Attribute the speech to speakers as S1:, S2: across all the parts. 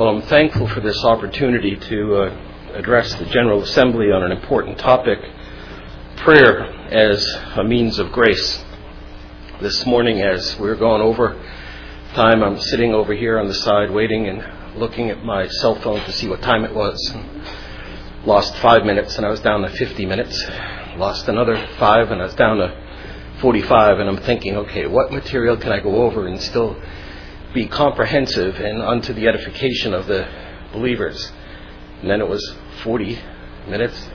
S1: Well, I'm thankful for this opportunity to uh, address the General Assembly on an important topic prayer as a means of grace. This morning, as we are going over time, I'm sitting over here on the side waiting and looking at my cell phone to see what time it was. Lost five minutes and I was down to 50 minutes. Lost another five and I was down to 45. And I'm thinking, okay, what material can I go over and still be comprehensive and unto the edification of the believers. And then it was 40 minutes,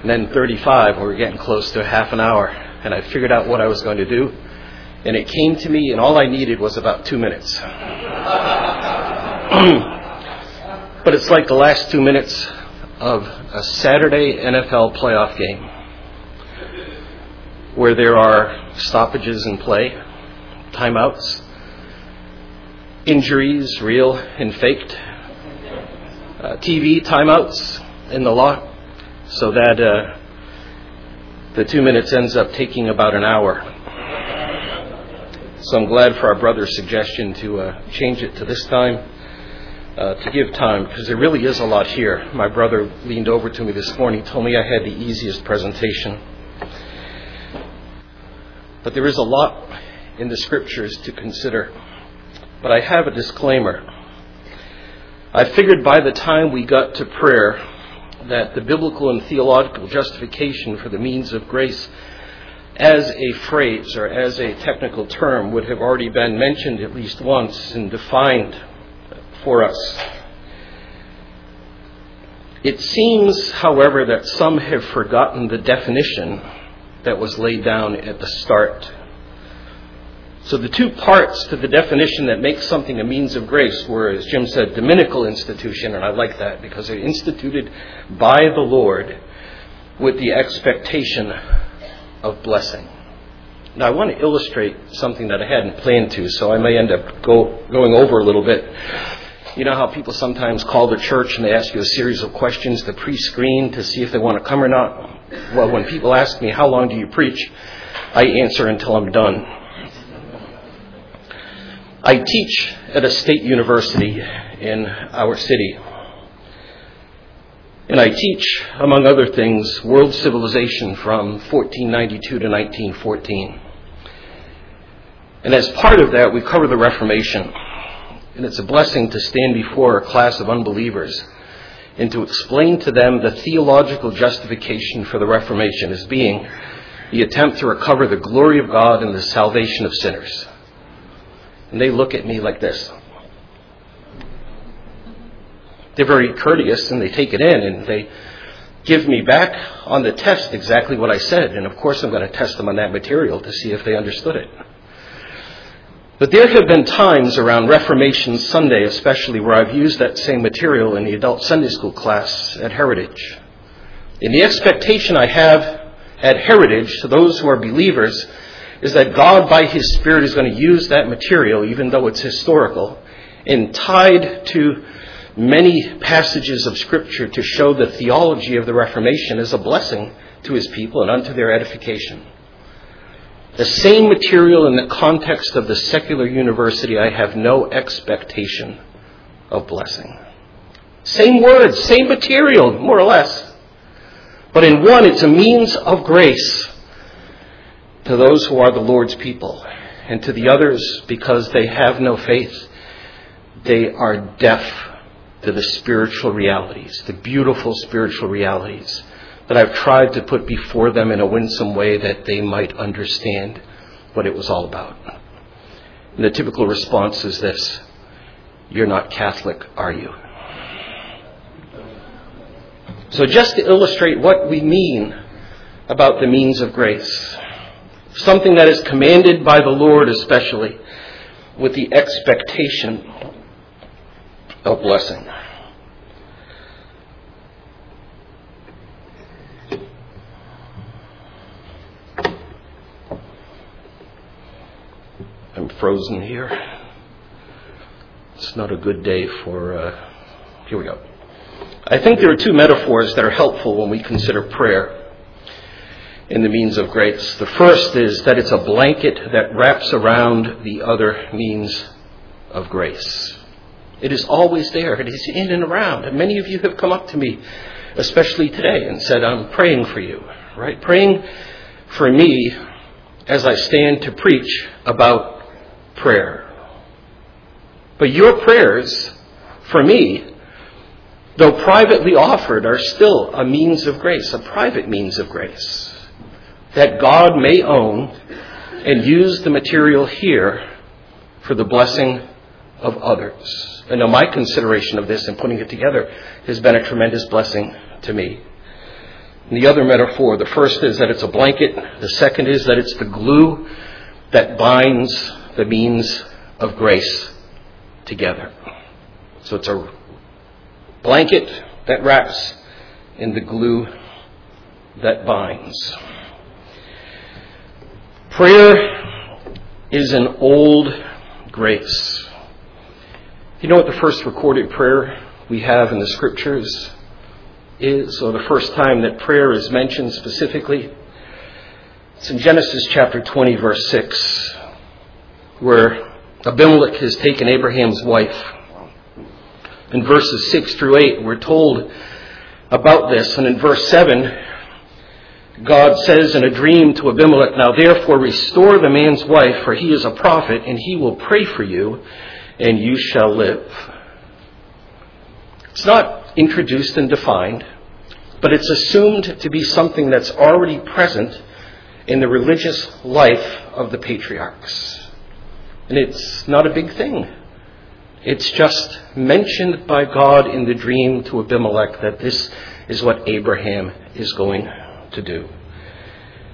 S1: and then 35. We were getting close to half an hour, and I figured out what I was going to do. And it came to me, and all I needed was about two minutes. but it's like the last two minutes of a Saturday NFL playoff game where there are stoppages in play, timeouts, injuries, real and faked, uh, TV timeouts in the law, so that uh, the two minutes ends up taking about an hour. So I'm glad for our brother's suggestion to uh, change it to this time. Uh, to give time, because there really is a lot here. My brother leaned over to me this morning, told me I had the easiest presentation. But there is a lot in the scriptures to consider but I have a disclaimer. I figured by the time we got to prayer that the biblical and theological justification for the means of grace as a phrase or as a technical term would have already been mentioned at least once and defined for us. It seems, however, that some have forgotten the definition that was laid down at the start so the two parts to the definition that makes something a means of grace were, as Jim said, dominical institution, and I like that because they're instituted by the Lord with the expectation of blessing. Now I want to illustrate something that I hadn't planned to, so I may end up go, going over a little bit. You know how people sometimes call the church and they ask you a series of questions to pre-screen to see if they want to come or not? Well, when people ask me, how long do you preach? I answer until I'm done. I teach at a state university in our city. And I teach, among other things, world civilization from 1492 to 1914. And as part of that, we cover the Reformation. And it's a blessing to stand before a class of unbelievers and to explain to them the theological justification for the Reformation as being the attempt to recover the glory of God and the salvation of sinners. And they look at me like this. They're very courteous and they take it in and they give me back on the test exactly what I said. And of course, I'm going to test them on that material to see if they understood it. But there have been times around Reformation Sunday, especially, where I've used that same material in the adult Sunday school class at Heritage. In the expectation I have at Heritage to those who are believers is that God, by His Spirit, is going to use that material, even though it's historical, and tied to many passages of Scripture to show the theology of the Reformation as a blessing to His people and unto their edification. The same material in the context of the secular university, I have no expectation of blessing. Same words, same material, more or less. But in one, it's a means of grace to those who are the Lord's people, and to the others, because they have no faith, they are deaf to the spiritual realities, the beautiful spiritual realities that I've tried to put before them in a winsome way that they might understand what it was all about. And the typical response is this You're not Catholic, are you? So, just to illustrate what we mean about the means of grace, something that is commanded by the Lord, especially with the expectation of blessing. I'm frozen here. It's not a good day for. Uh, here we go. I think there are two metaphors that are helpful when we consider prayer in the means of grace. The first is that it's a blanket that wraps around the other means of grace. It is always there. It is in and around. And many of you have come up to me, especially today, and said, I'm praying for you, right? Praying for me as I stand to preach about prayer. But your prayers for me, though privately offered, are still a means of grace, a private means of grace, that God may own and use the material here for the blessing of others. And now my consideration of this and putting it together has been a tremendous blessing to me. And the other metaphor, the first is that it's a blanket. The second is that it's the glue that binds the means of grace together. So it's a blanket that wraps in the glue that binds. Prayer is an old grace. You know what the first recorded prayer we have in the scriptures is, or the first time that prayer is mentioned specifically? It's in Genesis chapter 20, verse 6, where Abimelech has taken Abraham's wife. In verses 6 through 8, we're told about this, and in verse 7, God says in a dream to Abimelech, Now therefore restore the man's wife, for he is a prophet, and he will pray for you and you shall live. It's not introduced and defined, but it's assumed to be something that's already present in the religious life of the patriarchs. And it's not a big thing. It's just mentioned by God in the dream to Abimelech that this is what Abraham is going to do.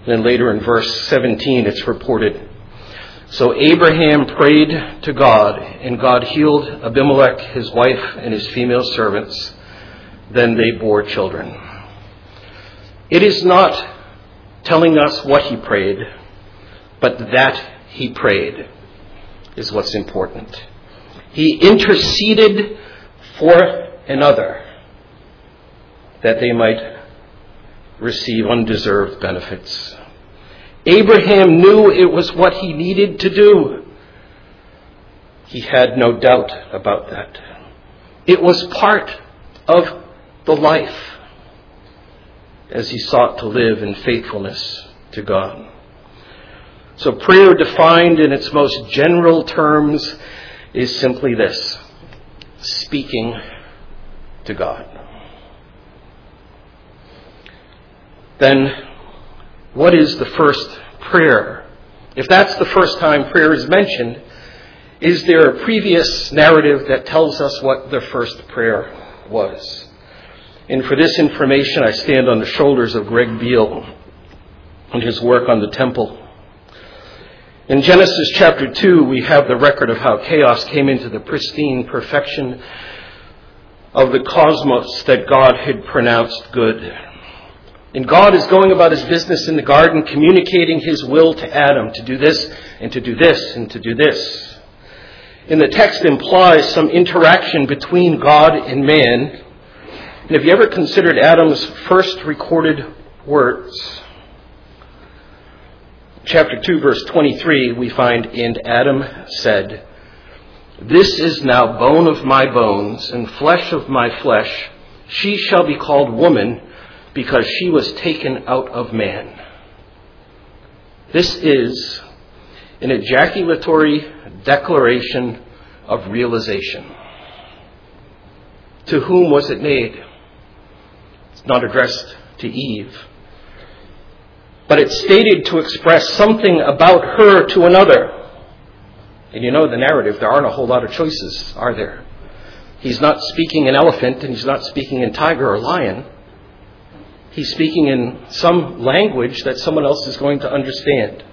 S1: And then later in verse 17, it's reported so Abraham prayed to God, and God healed Abimelech, his wife, and his female servants. Then they bore children. It is not telling us what he prayed, but that he prayed is what's important. He interceded for another that they might receive undeserved benefits. Abraham knew it was what he needed to do. He had no doubt about that. It was part of the life as he sought to live in faithfulness to God. So prayer defined in its most general terms is simply this speaking to God. Then what is the first prayer? If that's the first time prayer is mentioned, is there a previous narrative that tells us what the first prayer was? And for this information, I stand on the shoulders of Greg Beale and his work on the temple. In Genesis chapter 2, we have the record of how chaos came into the pristine perfection of the cosmos that God had pronounced good. And God is going about his business in the garden, communicating his will to Adam to do this and to do this and to do this. And the text implies some interaction between God and man. And have you ever considered Adam's first recorded words? Chapter 2, verse 23, we find, And Adam said, This is now bone of my bones and flesh of my flesh. She shall be called woman because she was taken out of man. This is an ejaculatory declaration of realization. To whom was it made? It's not addressed to Eve. But it's stated to express something about her to another. And you know the narrative, there aren't a whole lot of choices, are there? He's not speaking in elephant and he's not speaking in tiger or lion he's speaking in some language that someone else is going to understand.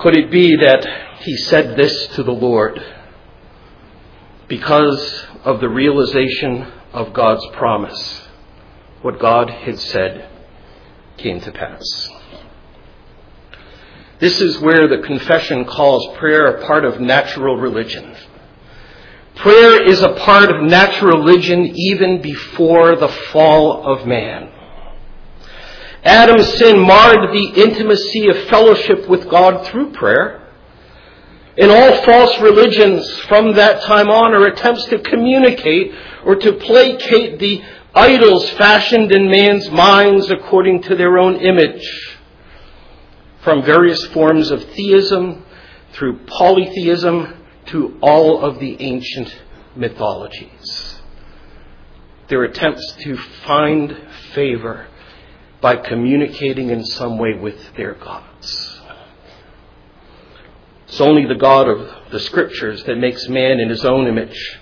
S1: Could it be that he said this to the Lord because of the realization of God's promise? What God had said came to pass. This is where the confession calls prayer a part of natural religion. Prayer is a part of natural religion even before the fall of man. Adam's sin marred the intimacy of fellowship with God through prayer. In all false religions from that time on are attempts to communicate or to placate the idols fashioned in man's minds according to their own image. From various forms of theism through polytheism to all of the ancient mythologies. Their attempts to find favor by communicating in some way with their gods. It's only the God of the scriptures that makes man in his own image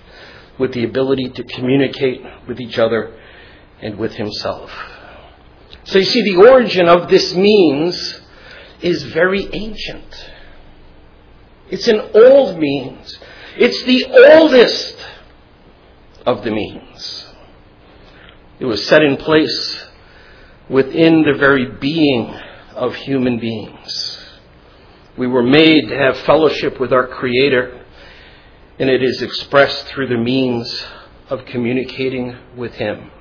S1: with the ability to communicate with each other and with himself. So you see, the origin of this means is very ancient. It's an old means. It's the oldest of the means. It was set in place within the very being of human beings. We were made to have fellowship with our Creator, and it is expressed through the means of communicating with Him.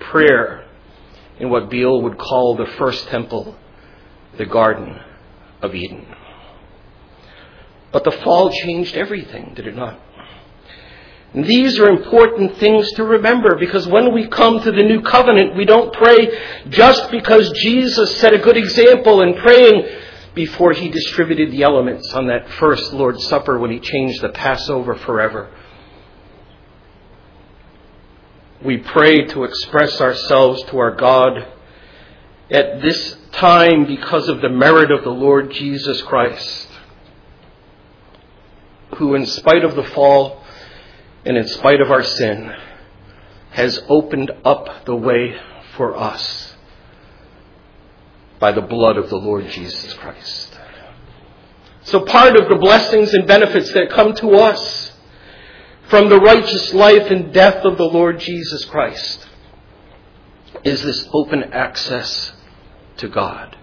S1: Prayer in what Beale would call the first temple, the Garden of Eden. But the fall changed everything, did it not? And these are important things to remember because when we come to the new covenant, we don't pray just because Jesus set a good example in praying before he distributed the elements on that first Lord's Supper when he changed the Passover forever. We pray to express ourselves to our God at this time because of the merit of the Lord Jesus Christ, who, in spite of the fall, and in spite of our sin, has opened up the way for us by the blood of the Lord Jesus Christ. So part of the blessings and benefits that come to us from the righteous life and death of the Lord Jesus Christ is this open access to God.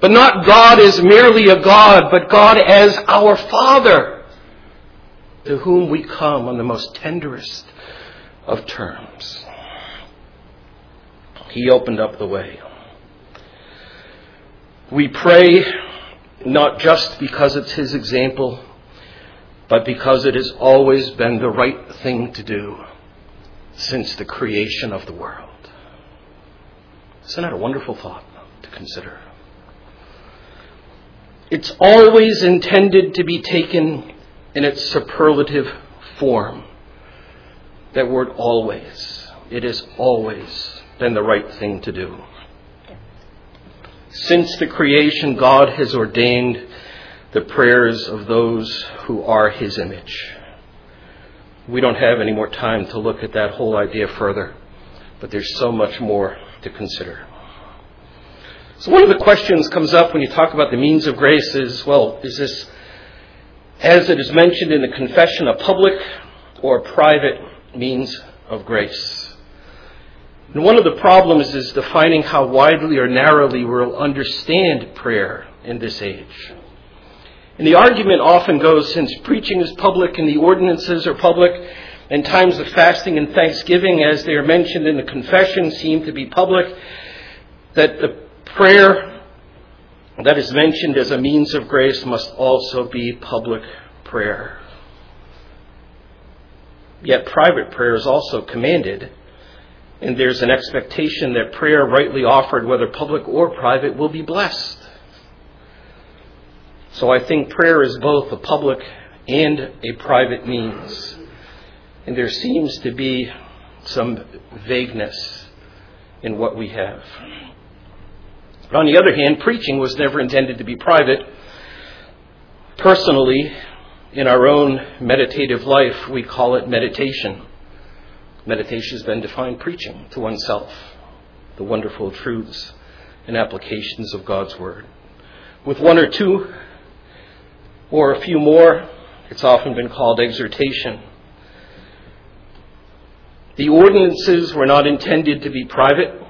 S1: But not God as merely a God, but God as our Father to whom we come on the most tenderest of terms. He opened up the way. We pray not just because it's His example, but because it has always been the right thing to do since the creation of the world. Isn't that a wonderful thought to consider? It's always intended to be taken in its superlative form. That word always. It has always been the right thing to do. Since the creation, God has ordained the prayers of those who are His image. We don't have any more time to look at that whole idea further, but there's so much more to consider. So one of the questions comes up when you talk about the means of grace is, well, is this as it is mentioned in the confession, a public or private means of grace. And one of the problems is defining how widely or narrowly we'll understand prayer in this age. And the argument often goes since preaching is public and the ordinances are public, and times of fasting and thanksgiving, as they are mentioned in the confession, seem to be public, that the prayer that is mentioned as a means of grace must also be public prayer. Yet private prayer is also commanded, and there's an expectation that prayer rightly offered, whether public or private, will be blessed. So I think prayer is both a public and a private means. And there seems to be some vagueness in what we have. But on the other hand, preaching was never intended to be private. Personally, in our own meditative life, we call it meditation. Meditation has been defined preaching to oneself, the wonderful truths and applications of God's Word. With one or two or a few more, it's often been called exhortation. The ordinances were not intended to be private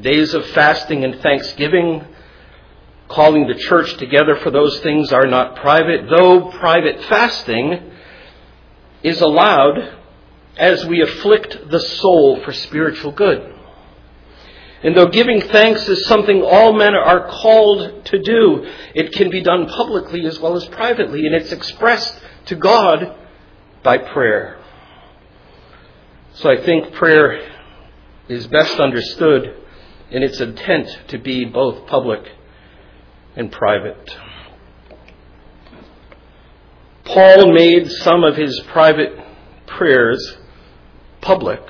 S1: days of fasting and thanksgiving, calling the church together for those things are not private, though private fasting is allowed as we afflict the soul for spiritual good. And though giving thanks is something all men are called to do, it can be done publicly as well as privately, and it's expressed to God by prayer. So I think prayer is best understood in its intent to be both public and private. Paul made some of his private prayers public,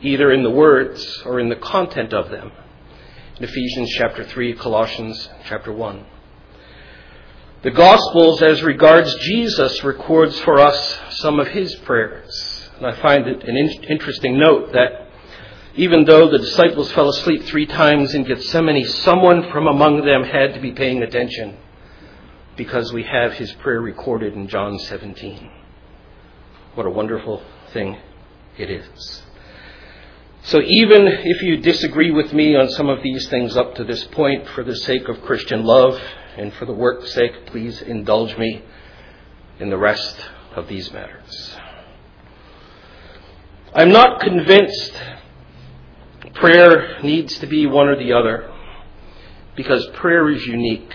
S1: either in the words or in the content of them. In Ephesians chapter 3, Colossians chapter 1. The Gospels, as regards Jesus, records for us some of his prayers. And I find it an in- interesting note that even though the disciples fell asleep three times in Gethsemane, someone from among them had to be paying attention because we have his prayer recorded in John 17. What a wonderful thing it is. So even if you disagree with me on some of these things up to this point, for the sake of Christian love and for the work's sake, please indulge me in the rest of these matters. I'm not convinced prayer needs to be one or the other because prayer is unique.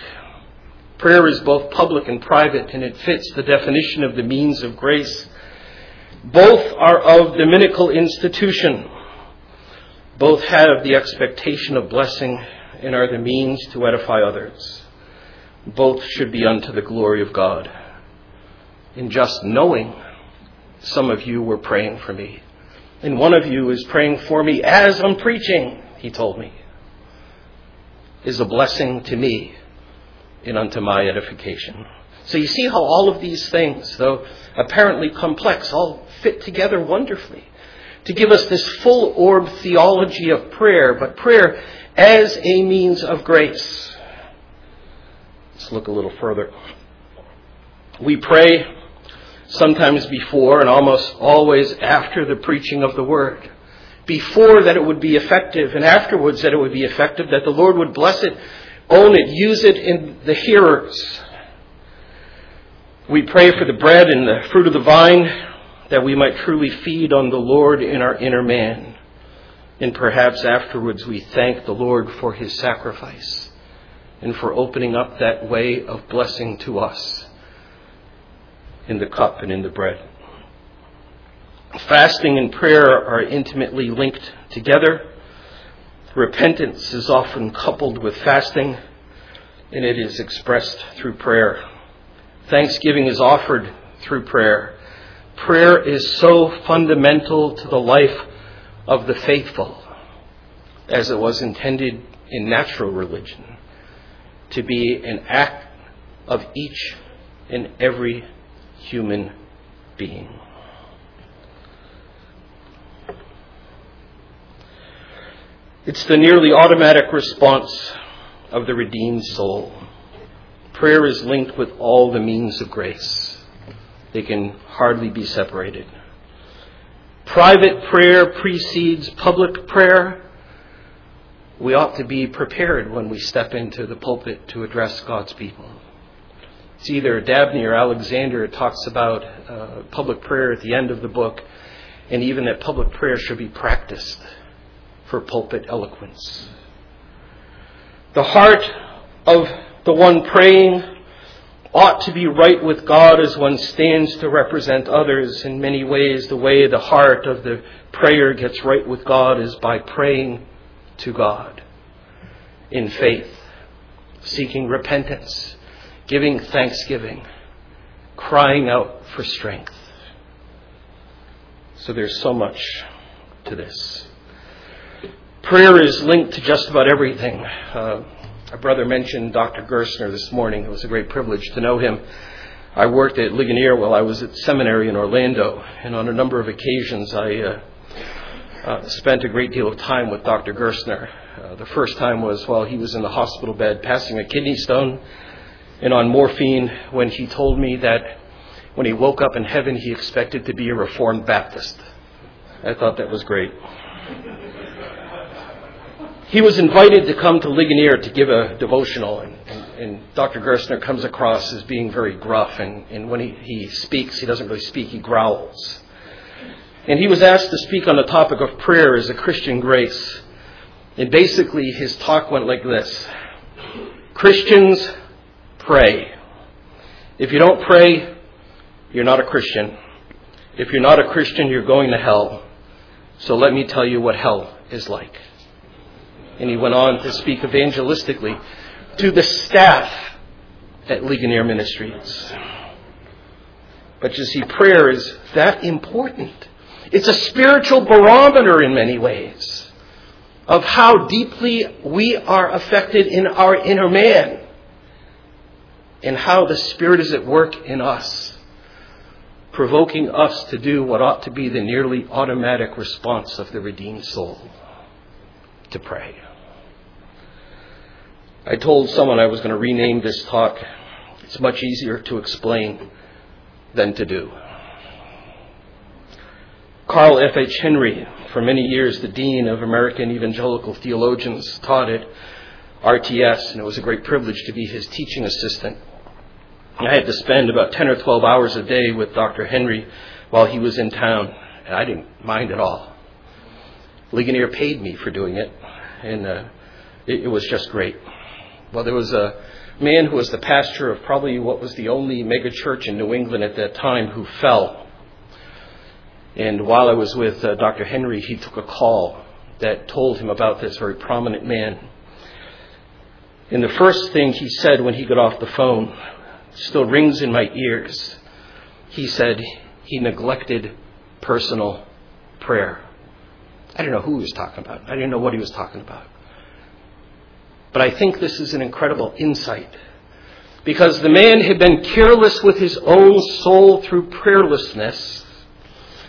S1: Prayer is both public and private, and it fits the definition of the means of grace. Both are of dominical institution. Both have the expectation of blessing and are the means to edify others. Both should be unto the glory of God. In just knowing, some of you were praying for me. And one of you is praying for me as I'm preaching, he told me, is a blessing to me and unto my edification. So you see how all of these things, though apparently complex, all fit together wonderfully to give us this full orb theology of prayer, but prayer as a means of grace. Let's look a little further. We pray sometimes before and almost always after the preaching of the word. Before that it would be effective and afterwards that it would be effective, that the Lord would bless it own it, use it in the hearers. We pray for the bread and the fruit of the vine that we might truly feed on the Lord in our inner man. And perhaps afterwards we thank the Lord for his sacrifice and for opening up that way of blessing to us in the cup and in the bread. Fasting and prayer are intimately linked together. Repentance is often coupled with fasting, and it is expressed through prayer. Thanksgiving is offered through prayer. Prayer is so fundamental to the life of the faithful as it was intended in natural religion to be an act of each and every human being. It's the nearly automatic response of the redeemed soul. Prayer is linked with all the means of grace. They can hardly be separated. Private prayer precedes public prayer. We ought to be prepared when we step into the pulpit to address God's people. It's either Dabney or Alexander It talks about uh, public prayer at the end of the book, and even that public prayer should be practiced for pulpit eloquence. The heart of the one praying ought to be right with God as one stands to represent others. In many ways, the way the heart of the prayer gets right with God is by praying to God in faith, seeking repentance, giving thanksgiving, crying out for strength. So there's so much to this. Prayer is linked to just about everything. Uh, a brother mentioned Dr. Gerstner this morning. It was a great privilege to know him. I worked at Ligonier while I was at seminary in Orlando, and on a number of occasions I uh, uh, spent a great deal of time with Dr. Gerstner. Uh, the first time was while he was in the hospital bed passing a kidney stone and on morphine when he told me that when he woke up in heaven he expected to be a Reformed Baptist. I thought that was great. He was invited to come to Ligonier to give a devotional, and, and, and Dr. Gerstner comes across as being very gruff, and, and when he, he speaks, he doesn't really speak, he growls. And he was asked to speak on the topic of prayer as a Christian grace. And basically, his talk went like this Christians pray. If you don't pray, you're not a Christian. If you're not a Christian, you're going to hell. So let me tell you what hell is like. And he went on to speak evangelistically to the staff at Ligonier Ministries. But you see, prayer is that important. It's a spiritual barometer in many ways of how deeply we are affected in our inner man and how the Spirit is at work in us, provoking us to do what ought to be the nearly automatic response of the redeemed soul to pray. I told someone I was going to rename this talk. It's much easier to explain than to do. Carl F. H. Henry, for many years the Dean of American Evangelical Theologians, taught at RTS, and it was a great privilege to be his teaching assistant. I had to spend about 10 or 12 hours a day with Dr. Henry while he was in town, and I didn't mind at all. Ligonier paid me for doing it, and uh, it, it was just great. Well, there was a man who was the pastor of probably what was the only megachurch in New England at that time who fell. And while I was with uh, Dr. Henry, he took a call that told him about this very prominent man. And the first thing he said when he got off the phone still rings in my ears. He said he neglected personal prayer. I didn't know who he was talking about. I didn't know what he was talking about. But I think this is an incredible insight. Because the man had been careless with his own soul through prayerlessness,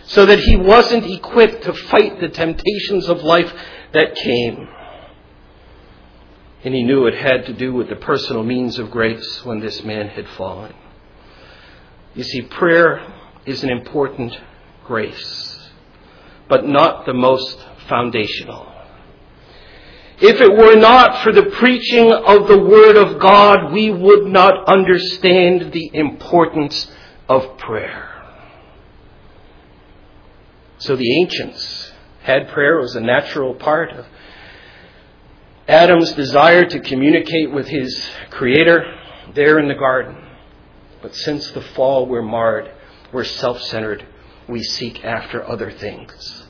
S1: so that he wasn't equipped to fight the temptations of life that came. And he knew it had to do with the personal means of grace when this man had fallen. You see, prayer is an important grace, but not the most foundational. If it were not for the preaching of the Word of God, we would not understand the importance of prayer. So the ancients had prayer as a natural part of Adam's desire to communicate with his Creator there in the garden. But since the fall, we're marred, we're self centered, we seek after other things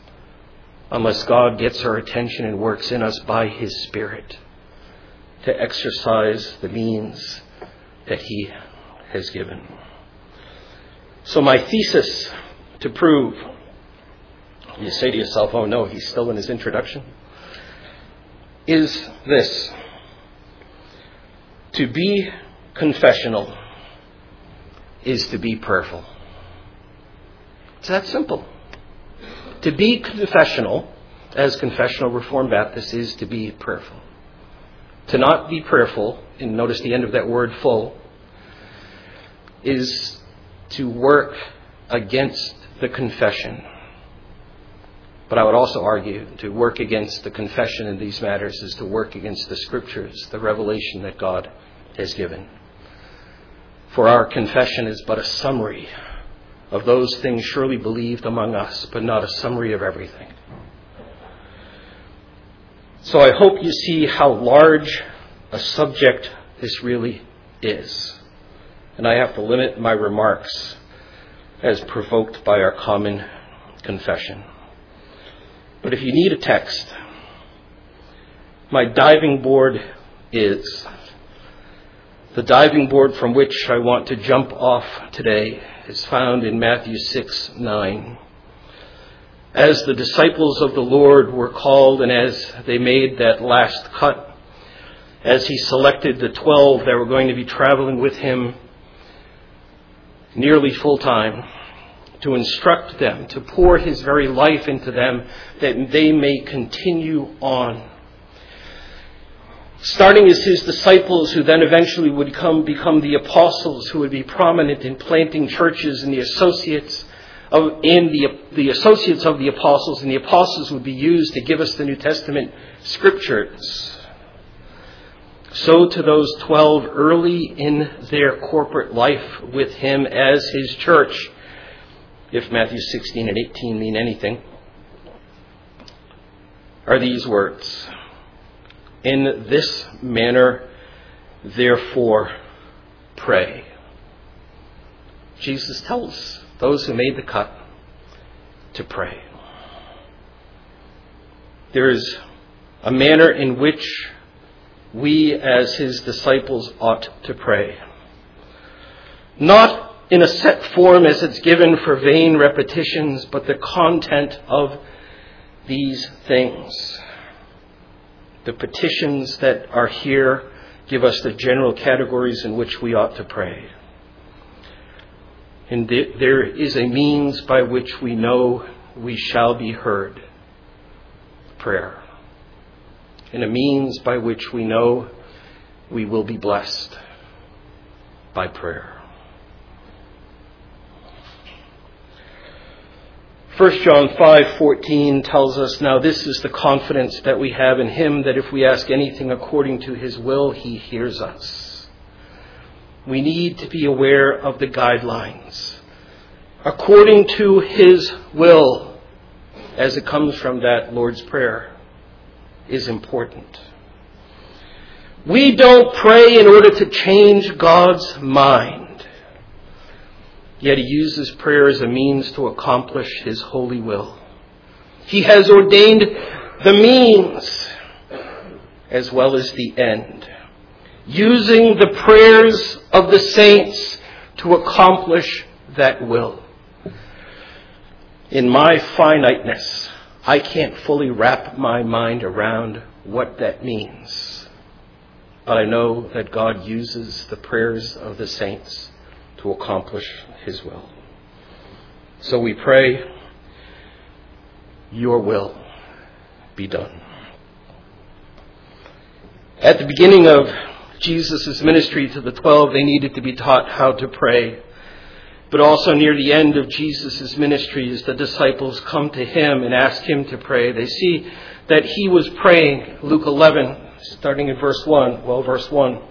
S1: unless God gets our attention and works in us by His Spirit to exercise the means that He has given. So, my thesis to prove, you say to yourself, oh no, he's still in his introduction, is this to be confessional is to be prayerful. It's that simple. To be confessional, as confessional Reformed Baptists, is to be prayerful. To not be prayerful, and notice the end of that word full, is to work against the confession. But I would also argue to work against the confession in these matters is to work against the scriptures, the revelation that God has given. For our confession is but a summary of those things surely believed among us, but not a summary of everything. So I hope you see how large a subject this really is. And I have to limit my remarks as provoked by our common confession. But if you need a text, my diving board is the diving board from which I want to jump off today is found in Matthew 6 9. As the disciples of the Lord were called and as they made that last cut, as he selected the twelve that were going to be traveling with him nearly full time, to instruct them, to pour his very life into them, that they may continue on starting as his disciples, who then eventually would come, become the apostles, who would be prominent in planting churches, and the associates of, and the, the associates of the apostles, and the apostles would be used to give us the New Testament scriptures. So to those twelve early in their corporate life with him as his church, if Matthew 16 and 18 mean anything, are these words. In this manner, therefore, pray. Jesus tells those who made the cut to pray. There is a manner in which we, as his disciples, ought to pray. Not in a set form as it's given for vain repetitions, but the content of these things. The petitions that are here give us the general categories in which we ought to pray. And there is a means by which we know we shall be heard prayer, and a means by which we know we will be blessed by prayer. 1 John 5:14 tells us now this is the confidence that we have in him that if we ask anything according to his will he hears us. We need to be aware of the guidelines according to his will as it comes from that Lord's prayer is important. We don't pray in order to change God's mind. Yet he uses prayer as a means to accomplish his holy will. He has ordained the means as well as the end, using the prayers of the saints to accomplish that will. In my finiteness, I can't fully wrap my mind around what that means. But I know that God uses the prayers of the saints to accomplish his will. So we pray, Your will be done. At the beginning of Jesus' ministry to the twelve, they needed to be taught how to pray. But also near the end of Jesus' ministry, as the disciples come to him and ask him to pray, they see that he was praying, Luke 11, starting in verse 1. Well, verse 1.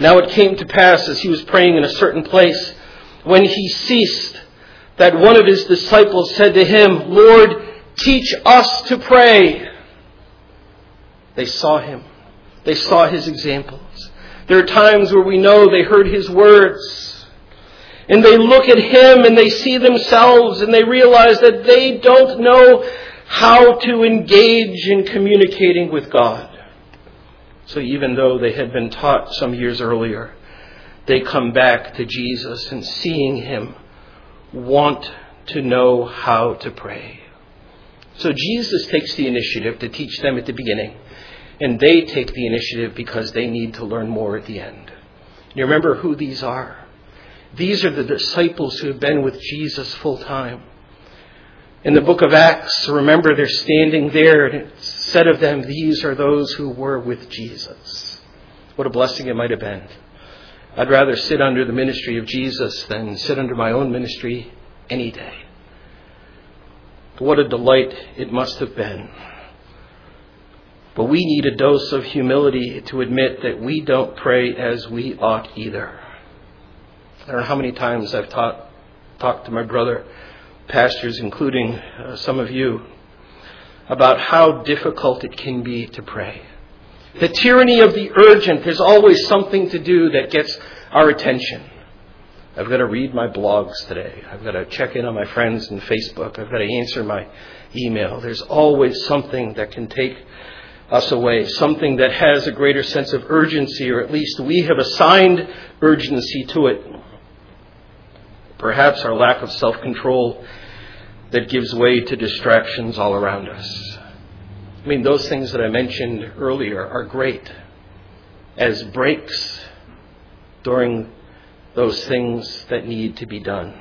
S1: Now it came to pass as he was praying in a certain place when he ceased, that one of his disciples said to him, Lord, teach us to pray. They saw him. They saw his examples. There are times where we know they heard his words. And they look at him and they see themselves and they realize that they don't know how to engage in communicating with God. So even though they had been taught some years earlier, they come back to Jesus and seeing him want to know how to pray. So Jesus takes the initiative to teach them at the beginning, and they take the initiative because they need to learn more at the end. You remember who these are? These are the disciples who have been with Jesus full time. In the book of Acts, remember they're standing there and it said of them, These are those who were with Jesus. What a blessing it might have been I'd rather sit under the ministry of Jesus than sit under my own ministry any day. What a delight it must have been. But we need a dose of humility to admit that we don't pray as we ought either. I don't know how many times I've taught, talked to my brother pastors, including uh, some of you, about how difficult it can be to pray. The tyranny of the urgent, there's always something to do that gets our attention. I've got to read my blogs today. I've got to check in on my friends on Facebook. I've got to answer my email. There's always something that can take us away, something that has a greater sense of urgency, or at least we have assigned urgency to it. Perhaps our lack of self control that gives way to distractions all around us. I mean, those things that I mentioned earlier are great as breaks during those things that need to be done.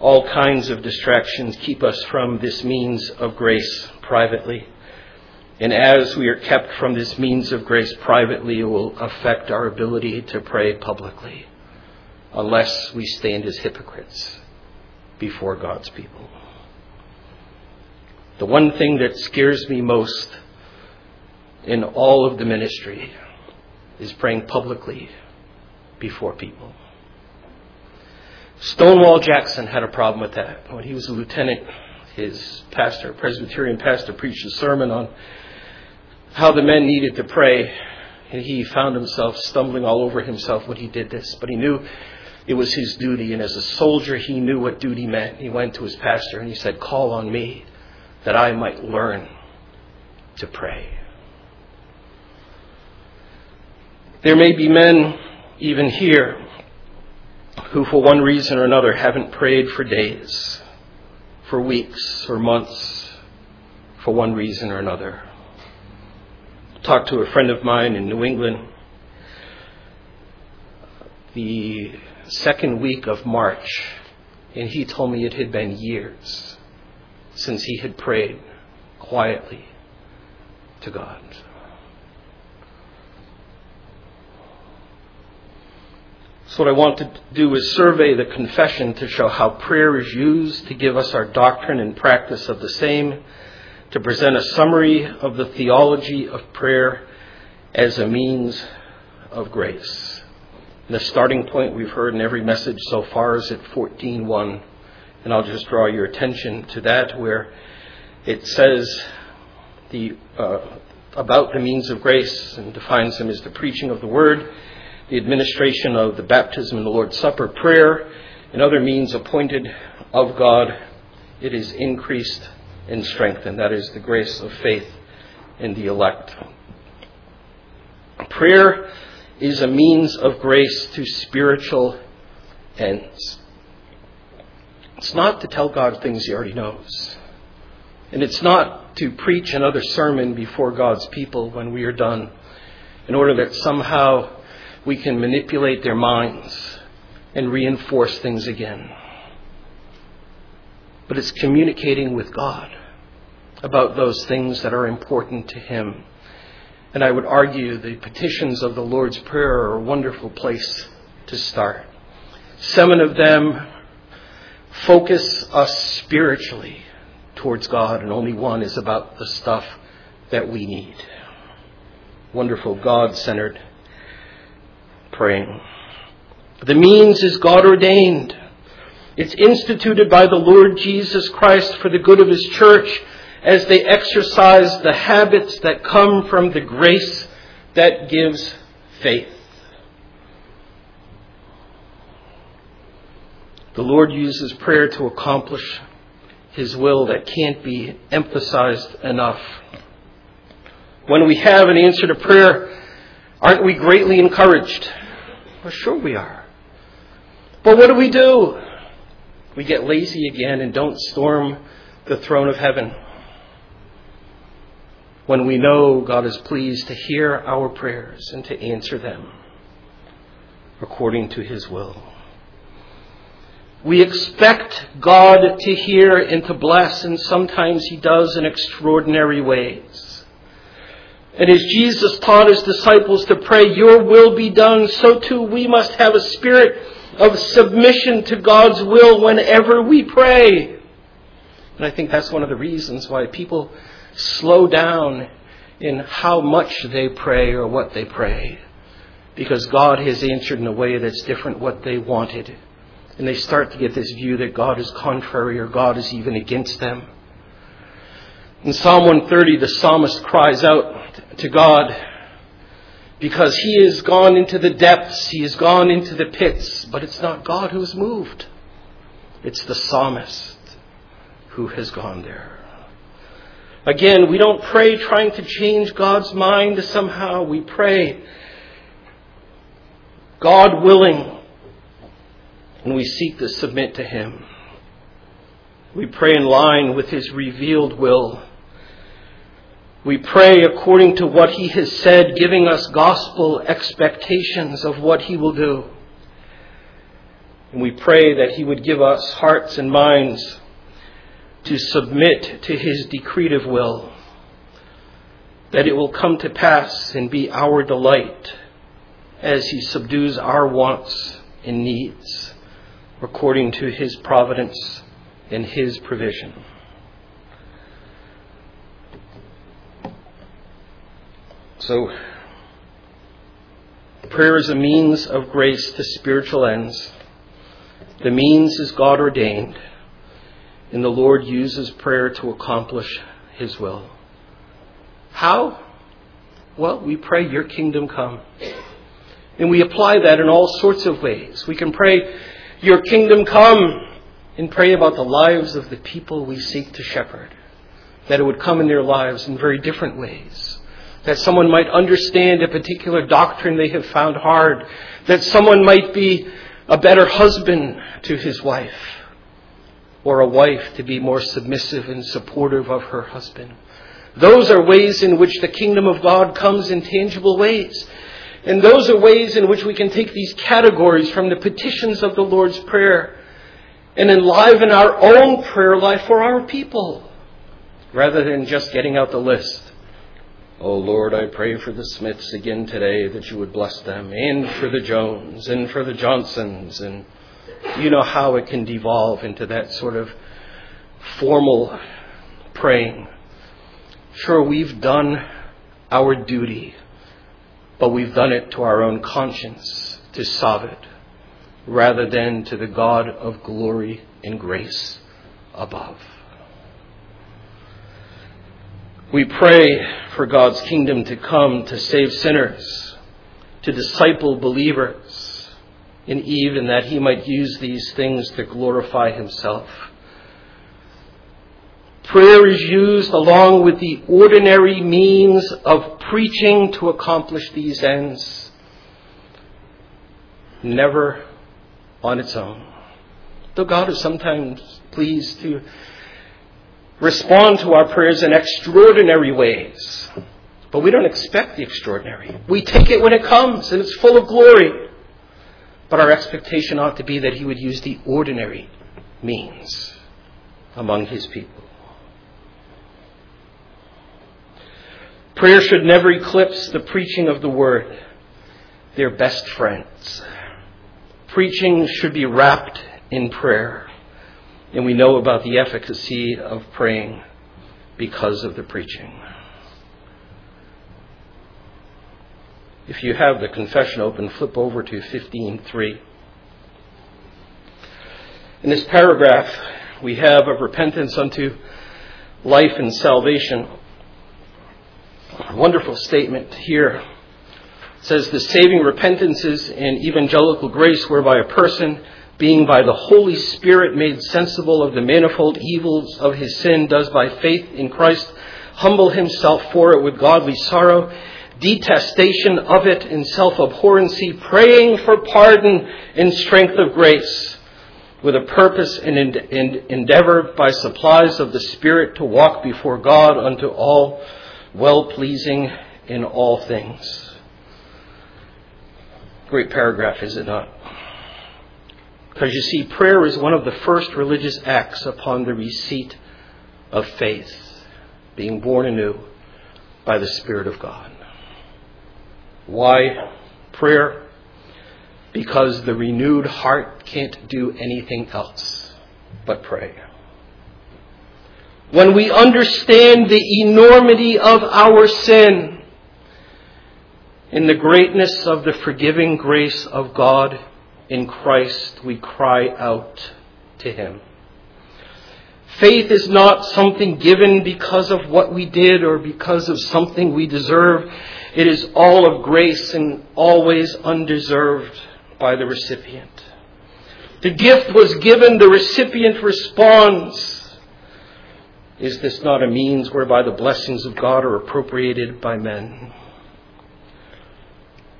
S1: All kinds of distractions keep us from this means of grace privately. And as we are kept from this means of grace privately, it will affect our ability to pray publicly, unless we stand as hypocrites before God's people. The one thing that scares me most in all of the ministry is praying publicly before people. Stonewall Jackson had a problem with that. When he was a lieutenant, his pastor, Presbyterian pastor, preached a sermon on how the men needed to pray. And he found himself stumbling all over himself when he did this. But he knew it was his duty. And as a soldier, he knew what duty meant. He went to his pastor and he said, Call on me that I might learn to pray. There may be men, even here, who for one reason or another haven't prayed for days, for weeks or months, for one reason or another. I talked to a friend of mine in New England the second week of March, and he told me it had been years since he had prayed quietly to God. So, what I want to do is survey the confession to show how prayer is used to give us our doctrine and practice of the same, to present a summary of the theology of prayer as a means of grace. And the starting point we've heard in every message so far is at 14.1, and I'll just draw your attention to that, where it says the, uh, about the means of grace and defines them as the preaching of the word the administration of the baptism and the Lord's Supper, prayer, and other means appointed of God, it is increased and strengthened. That is the grace of faith in the elect. Prayer is a means of grace to spiritual ends. It's not to tell God things He already knows. And it's not to preach another sermon before God's people when we are done in order that somehow we can manipulate their minds and reinforce things again. But it's communicating with God about those things that are important to Him. And I would argue the petitions of the Lord's Prayer are a wonderful place to start. Seven of them focus us spiritually towards God, and only one is about the stuff that we need. Wonderful God centered praying. The means is God ordained. It's instituted by the Lord Jesus Christ for the good of His church as they exercise the habits that come from the grace that gives faith. The Lord uses prayer to accomplish His will that can't be emphasized enough. When we have an answer to prayer, aren't we greatly encouraged? Well, sure we are. But what do we do? We get lazy again and don't storm the throne of heaven. When we know God is pleased to hear our prayers and to answer them according to his will. We expect God to hear and to bless, and sometimes he does in extraordinary ways. And as Jesus taught his disciples to pray, Your will be done, so too we must have a spirit of submission to God's will whenever we pray. And I think that's one of the reasons why people slow down in how much they pray or what they pray. Because God has answered in a way that's different what they wanted. And they start to get this view that God is contrary or God is even against them. In Psalm 130, the psalmist cries out, to God because he has gone into the depths, he has gone into the pits, but it's not God who's moved. It's the psalmist who has gone there. Again, we don't pray trying to change God's mind somehow. We pray, God willing, and we seek to submit to Him. We pray in line with His revealed will we pray according to what He has said, giving us gospel expectations of what He will do. And we pray that He would give us hearts and minds to submit to His decretive will, that it will come to pass and be our delight as He subdues our wants and needs according to His providence and His provision. So, prayer is a means of grace to spiritual ends. The means is God ordained, and the Lord uses prayer to accomplish His will. How? Well, we pray, Your kingdom come. And we apply that in all sorts of ways. We can pray, Your kingdom come, and pray about the lives of the people we seek to shepherd. That it would come in their lives in very different ways. That someone might understand a particular doctrine they have found hard. That someone might be a better husband to his wife. Or a wife to be more submissive and supportive of her husband. Those are ways in which the kingdom of God comes in tangible ways. And those are ways in which we can take these categories from the petitions of the Lord's Prayer and enliven our own prayer life for our people, rather than just getting out the list. Oh Lord, I pray for the Smiths again today that you would bless them, and for the Jones, and for the Johnsons, and you know how it can devolve into that sort of formal praying. Sure, we've done our duty but we've done it to our own conscience, to solve it, rather than to the God of glory and grace above. We pray for God's kingdom to come to save sinners, to disciple believers, and even that He might use these things to glorify Himself. Prayer is used along with the ordinary means of preaching to accomplish these ends, never on its own. Though God is sometimes pleased to respond to our prayers in extraordinary ways, but we don't expect the extraordinary. We take it when it comes and it's full of glory. But our expectation ought to be that He would use the ordinary means among His people. Prayer should never eclipse the preaching of the Word. They're best friends. Preaching should be wrapped in prayer. And we know about the efficacy of praying because of the preaching. If you have the confession open, flip over to 15.3. In this paragraph, we have of repentance unto life and salvation A wonderful statement here. It says, The saving repentance is an evangelical grace whereby a person, being by the Holy Spirit made sensible of the manifold evils of his sin, does by faith in Christ humble himself for it with godly sorrow, detestation of it in self abhorrency, praying for pardon in strength of grace, with a purpose and endeavor by supplies of the Spirit to walk before God unto all well pleasing in all things. Great paragraph, is it not? Because you see, prayer is one of the first religious acts upon the receipt of faith, being born anew by the Spirit of God. Why prayer? Because the renewed heart can't do anything else but pray when we understand the enormity of our sin in the greatness of the forgiving grace of God in Christ, we cry out to Him. Faith is not something given because of what we did or because of something we deserve. It is all of grace and always undeserved by the recipient. The gift was given, the recipient responds. Is this not a means whereby the blessings of God are appropriated by men?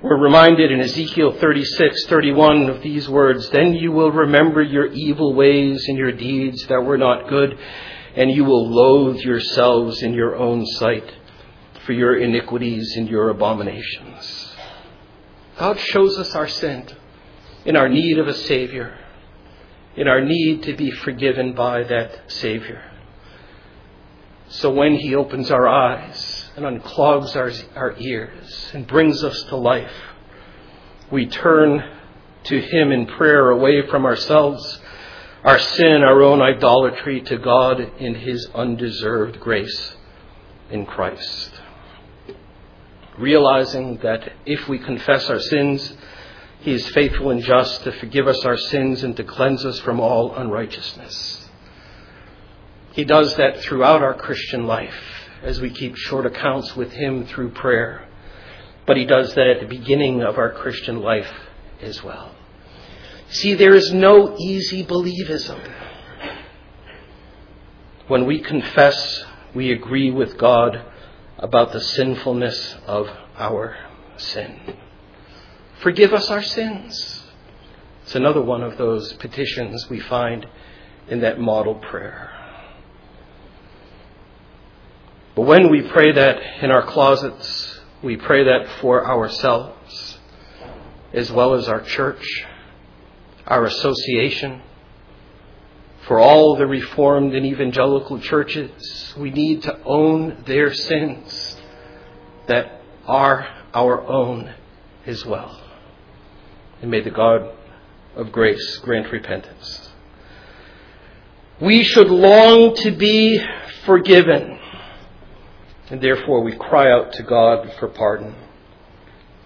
S1: We're reminded in Ezekiel 36, 31 of these words, Then you will remember your evil ways and your deeds that were not good, and you will loathe yourselves in your own sight for your iniquities and your abominations. God shows us our sin in our need of a Savior, in our need to be forgiven by that Savior. So when He opens our eyes and unclogs our, our ears and brings us to life, we turn to Him in prayer away from ourselves, our sin, our own idolatry, to God in His undeserved grace in Christ. Realizing that if we confess our sins, He is faithful and just to forgive us our sins and to cleanse us from all unrighteousness. He does that throughout our Christian life as we keep short accounts with Him through prayer. but He does that at the beginning of our Christian life as well. See, there is no easy believism. When we confess, we agree with God about the sinfulness of our sin. Forgive us our sins. It's another one of those petitions we find in that model prayer. But when we pray that in our closets, we pray that for ourselves, as well as our church, our association, for all the Reformed and evangelical churches, we need to own their sins that are our own as well. And may the God of grace grant repentance. We should long to be forgiven, and therefore we cry out to God for pardon.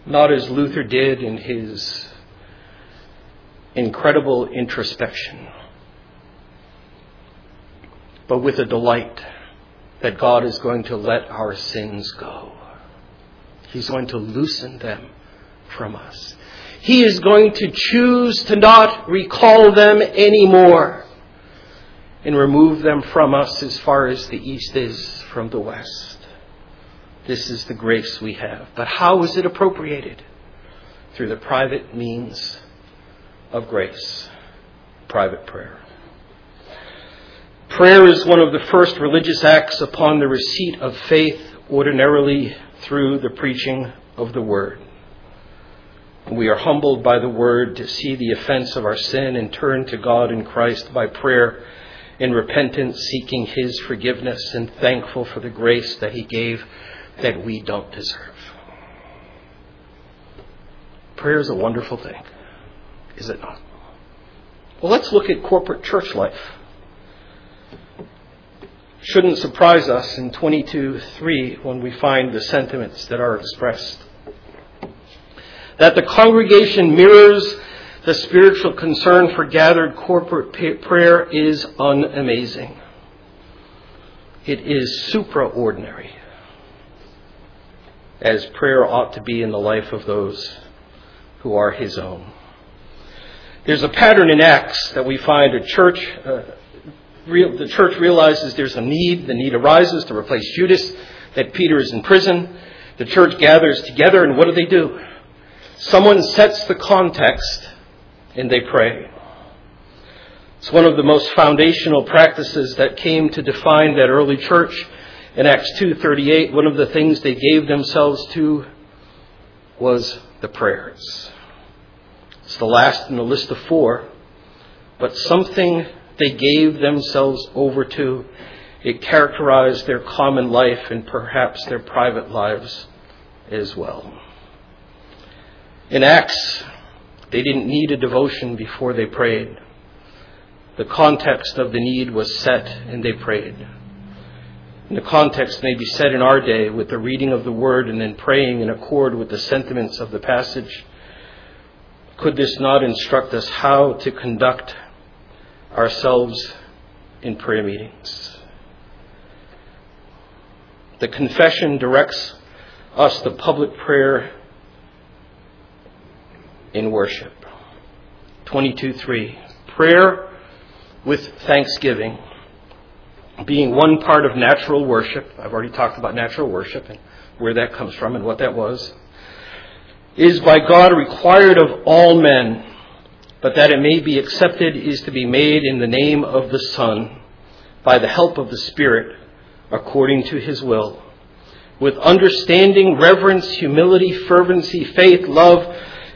S1: Not as Luther did in his incredible introspection, but with a delight that God is going to let our sins go. He's going to loosen them from us. He is going to choose to not recall them anymore and remove them from us as far as the east is from the west. This is the grace we have. But how is it appropriated? Through the private means of grace, private prayer. Prayer is one of the first religious acts upon the receipt of faith, ordinarily through the preaching of the Word. We are humbled by the Word to see the offense of our sin and turn to God in Christ by prayer in repentance, seeking His forgiveness and thankful for the grace that He gave that we don't deserve. Prayer is a wonderful thing, is it not? Well, let's look at corporate church life shouldn't surprise us in 22:3 when we find the sentiments that are expressed. That the congregation mirrors the spiritual concern for gathered corporate prayer is unamazing. It is supraordinary, as prayer ought to be in the life of those who are his own. There's a pattern in Acts that we find a church, uh, real, the church realizes there's a need. The need arises to replace Judas, that Peter is in prison. The church gathers together, and what do they do? Someone sets the context, and they pray. It's one of the most foundational practices that came to define that early church. In Acts 2:38, one of the things they gave themselves to was the prayers. It's the last in the list of four, but something they gave themselves over to. It characterized their common life and perhaps their private lives as well. In Acts, they didn't need a devotion before they prayed. The context of the need was set and they prayed. And the context may be set in our day with the reading of the word and then praying in accord with the sentiments of the passage. Could this not instruct us how to conduct ourselves in prayer meetings. The confession directs us to public prayer in worship. 22:3 Prayer with thanksgiving being one part of natural worship. I've already talked about natural worship and where that comes from and what that was. Is by God required of all men but that it may be accepted is to be made in the name of the Son, by the help of the Spirit, according to his will, with understanding, reverence, humility, fervency, faith, love,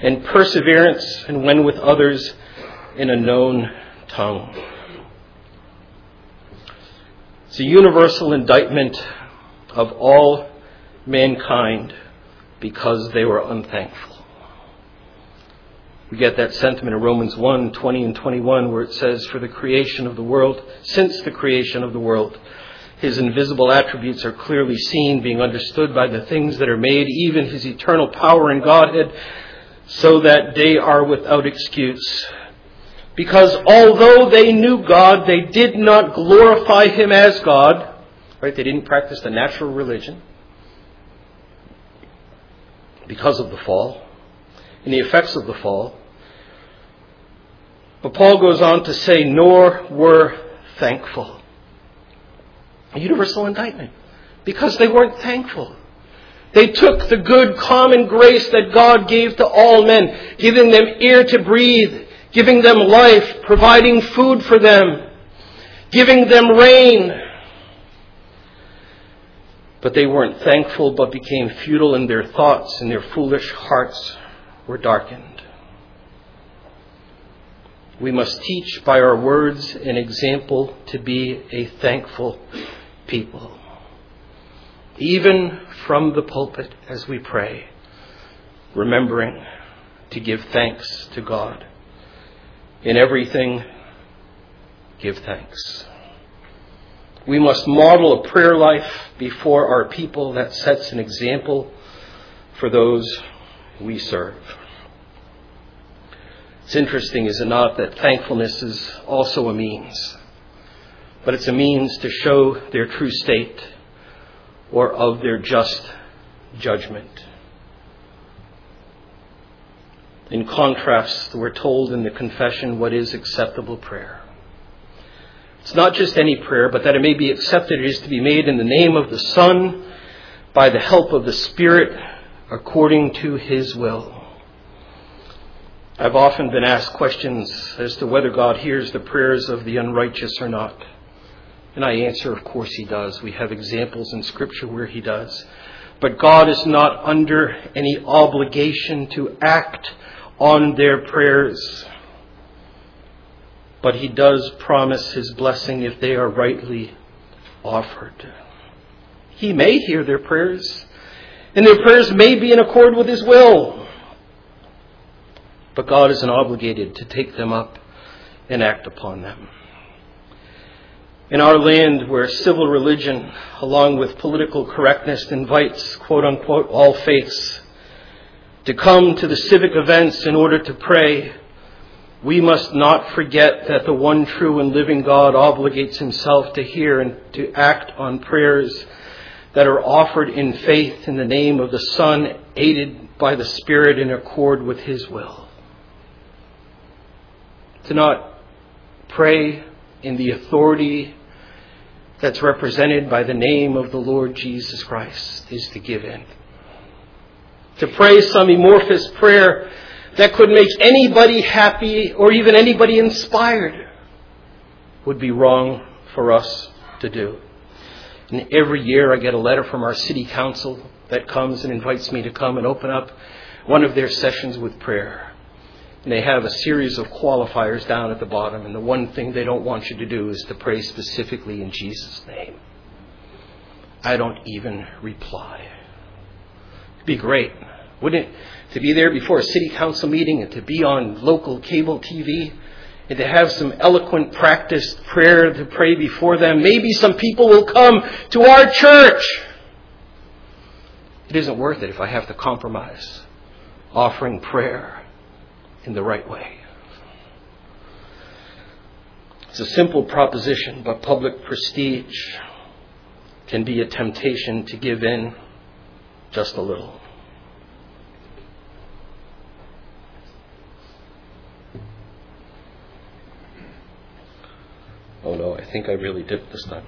S1: and perseverance, and when with others, in a known tongue. It's a universal indictment of all mankind because they were unthankful. We get that sentiment in Romans 1 20 and 21, where it says, For the creation of the world, since the creation of the world, his invisible attributes are clearly seen, being understood by the things that are made, even his eternal power and Godhead, so that they are without excuse. Because although they knew God, they did not glorify him as God. Right? They didn't practice the natural religion. because of the fall and the effects of the fall. But Paul goes on to say, nor were thankful. A universal indictment. Because they weren't thankful. They took the good common grace that God gave to all men, giving them air to breathe, giving them life, providing food for them, giving them rain. But they weren't thankful, but became futile in their thoughts, and their foolish hearts were darkened. We must teach by our words and example to be a thankful people. Even from the pulpit as we pray, remembering to give thanks to God. In everything, give thanks. We must model a prayer life before our people that sets an example for those we serve. It's interesting, is it not, that thankfulness is also a means, but it's a means to show their true state or of their just judgment. In contrast, we're told in the confession what is acceptable prayer. It's not just any prayer, but that it may be accepted, it is to be made in the name of the Son, by the help of the Spirit, according to His will. I've often been asked questions as to whether God hears the prayers of the unrighteous or not. And I answer, of course, He does. We have examples in Scripture where He does. But God is not under any obligation to act on their prayers. But He does promise His blessing if they are rightly offered. He may hear their prayers, and their prayers may be in accord with His will but God isn't obligated to take them up and act upon them. In our land, where civil religion, along with political correctness, invites, quote unquote, all faiths to come to the civic events in order to pray, we must not forget that the one true and living God obligates himself to hear and to act on prayers that are offered in faith in the name of the Son, aided by the Spirit in accord with his will to not pray in the authority that's represented by the name of the Lord Jesus Christ is to give in. To pray some amorphous prayer that could make anybody happy or even anybody inspired would be wrong for us to do. And every year I get a letter from our city council that comes and invites me to come and open up one of their sessions with prayer. And they have a series of qualifiers down at the bottom, and the one thing they don't want you to do is to pray specifically in Jesus' name. I don't even reply. It'd be great, wouldn't it? To be there before a city council meeting and to be on local cable TV and to have some eloquent practiced prayer to pray before them. Maybe some people will come to our church. It isn't worth it if I have to compromise offering prayer in the right way. It's a simple proposition, but public prestige can be a temptation to give in just a little. Oh no, I think I really dipped this time.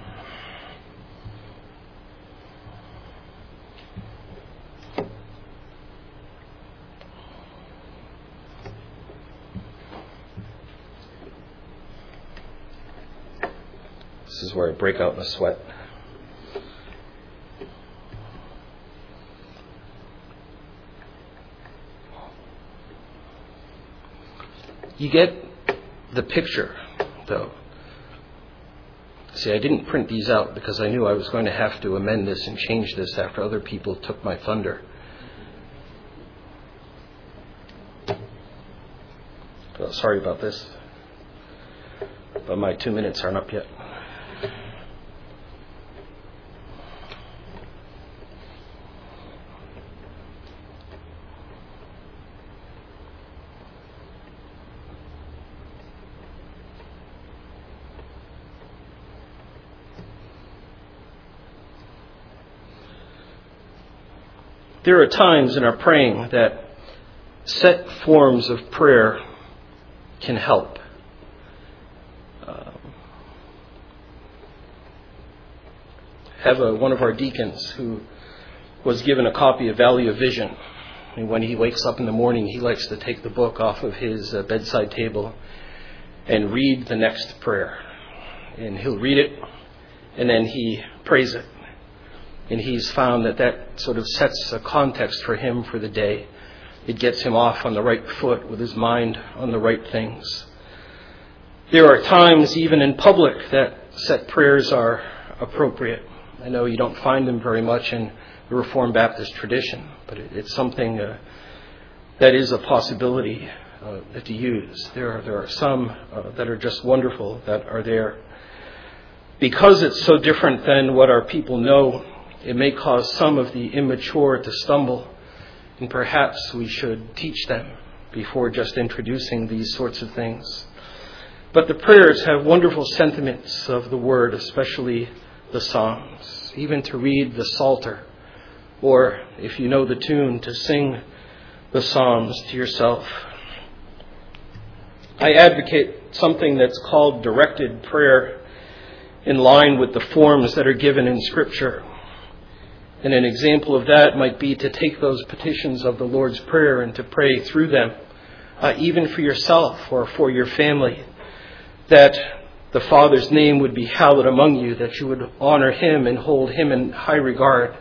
S1: Is where I break out in a sweat. You get the picture, though. See, I didn't print these out because I knew I was going to have to amend this and change this after other people took my thunder. Well, sorry about this, but my two minutes aren't up yet. There are times in our praying that set forms of prayer can help. Um, have a, one of our deacons who was given a copy of Valley of Vision. And when he wakes up in the morning, he likes to take the book off of his uh, bedside table and read the next prayer. And he'll read it, and then he prays it. And he's found that that sort of sets a context for him for the day. It gets him off on the right foot with his mind on the right things. There are times, even in public, that set prayers are appropriate. I know you don't find them very much in the Reformed Baptist tradition, but it's something uh, that is a possibility uh, to use. There are, there are some uh, that are just wonderful that are there. Because it's so different than what our people know, it may cause some of the immature to stumble, and perhaps we should teach them before just introducing these sorts of things. But the prayers have wonderful sentiments of the Word, especially the Psalms, even to read the Psalter, or if you know the tune, to sing the Psalms to yourself. I advocate something that's called directed prayer in line with the forms that are given in Scripture. And an example of that might be to take those petitions of the Lord's Prayer and to pray through them, uh, even for yourself or for your family, that the Father's name would be hallowed among you, that you would honor Him and hold Him in high regard,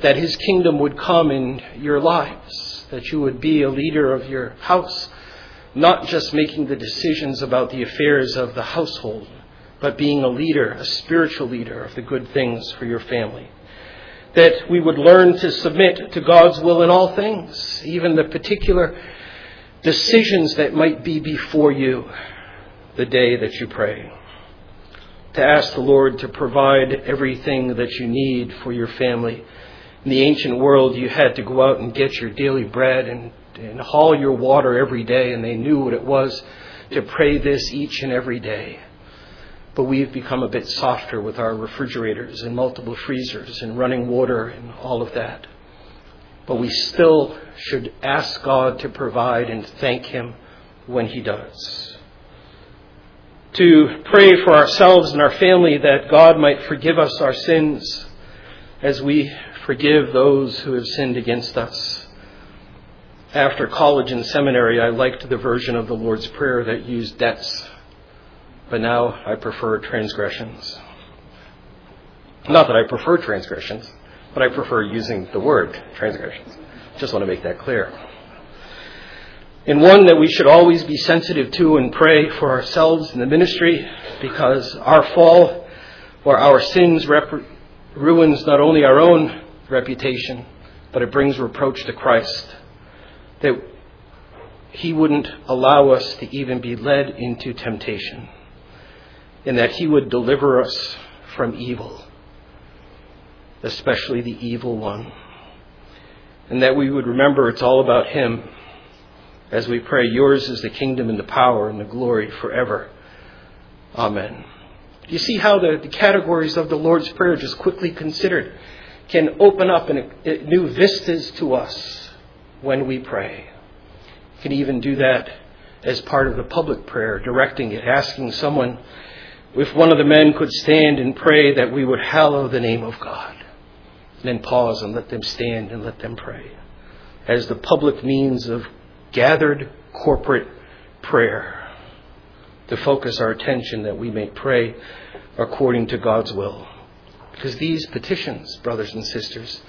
S1: that His kingdom would come in your lives, that you would be a leader of your house, not just making the decisions about the affairs of the household, but being a leader, a spiritual leader of the good things for your family that we would learn to submit to God's will in all things, even the particular decisions that might be before you the day that you pray. To ask the Lord to provide everything that you need for your family. In the ancient world, you had to go out and get your daily bread and, and haul your water every day, and they knew what it was to pray this each and every day but we've become a bit softer with our refrigerators and multiple freezers and running water and all of that. But we still should ask God to provide and thank Him when He does. To pray for ourselves and our family that God might forgive us our sins as we forgive those who have sinned against us. After college and seminary, I liked the version of the Lord's Prayer that used debts but now I prefer transgressions. Not that I prefer transgressions, but I prefer using the word transgressions. Just want to make that clear. And one that we should always be sensitive to and pray for ourselves in the ministry because our fall or our sins rep- ruins not only our own reputation, but it brings reproach to Christ. That He wouldn't allow us to even be led into temptation and that He would deliver us from evil, especially the evil one. And that we would remember it's all about Him as we pray, Yours is the kingdom and the power and the glory forever. Amen. You see how the, the categories of the Lord's Prayer, just quickly considered, can open up in a, uh, new vistas to us when we pray. You can even do that as part of the public prayer, directing it, asking someone if one of the men could stand and pray that we would hallow the name of God, then pause and let them stand and let them pray as the public means of gathered corporate prayer to focus our attention that we may pray according to God's will. Because these petitions, brothers and sisters,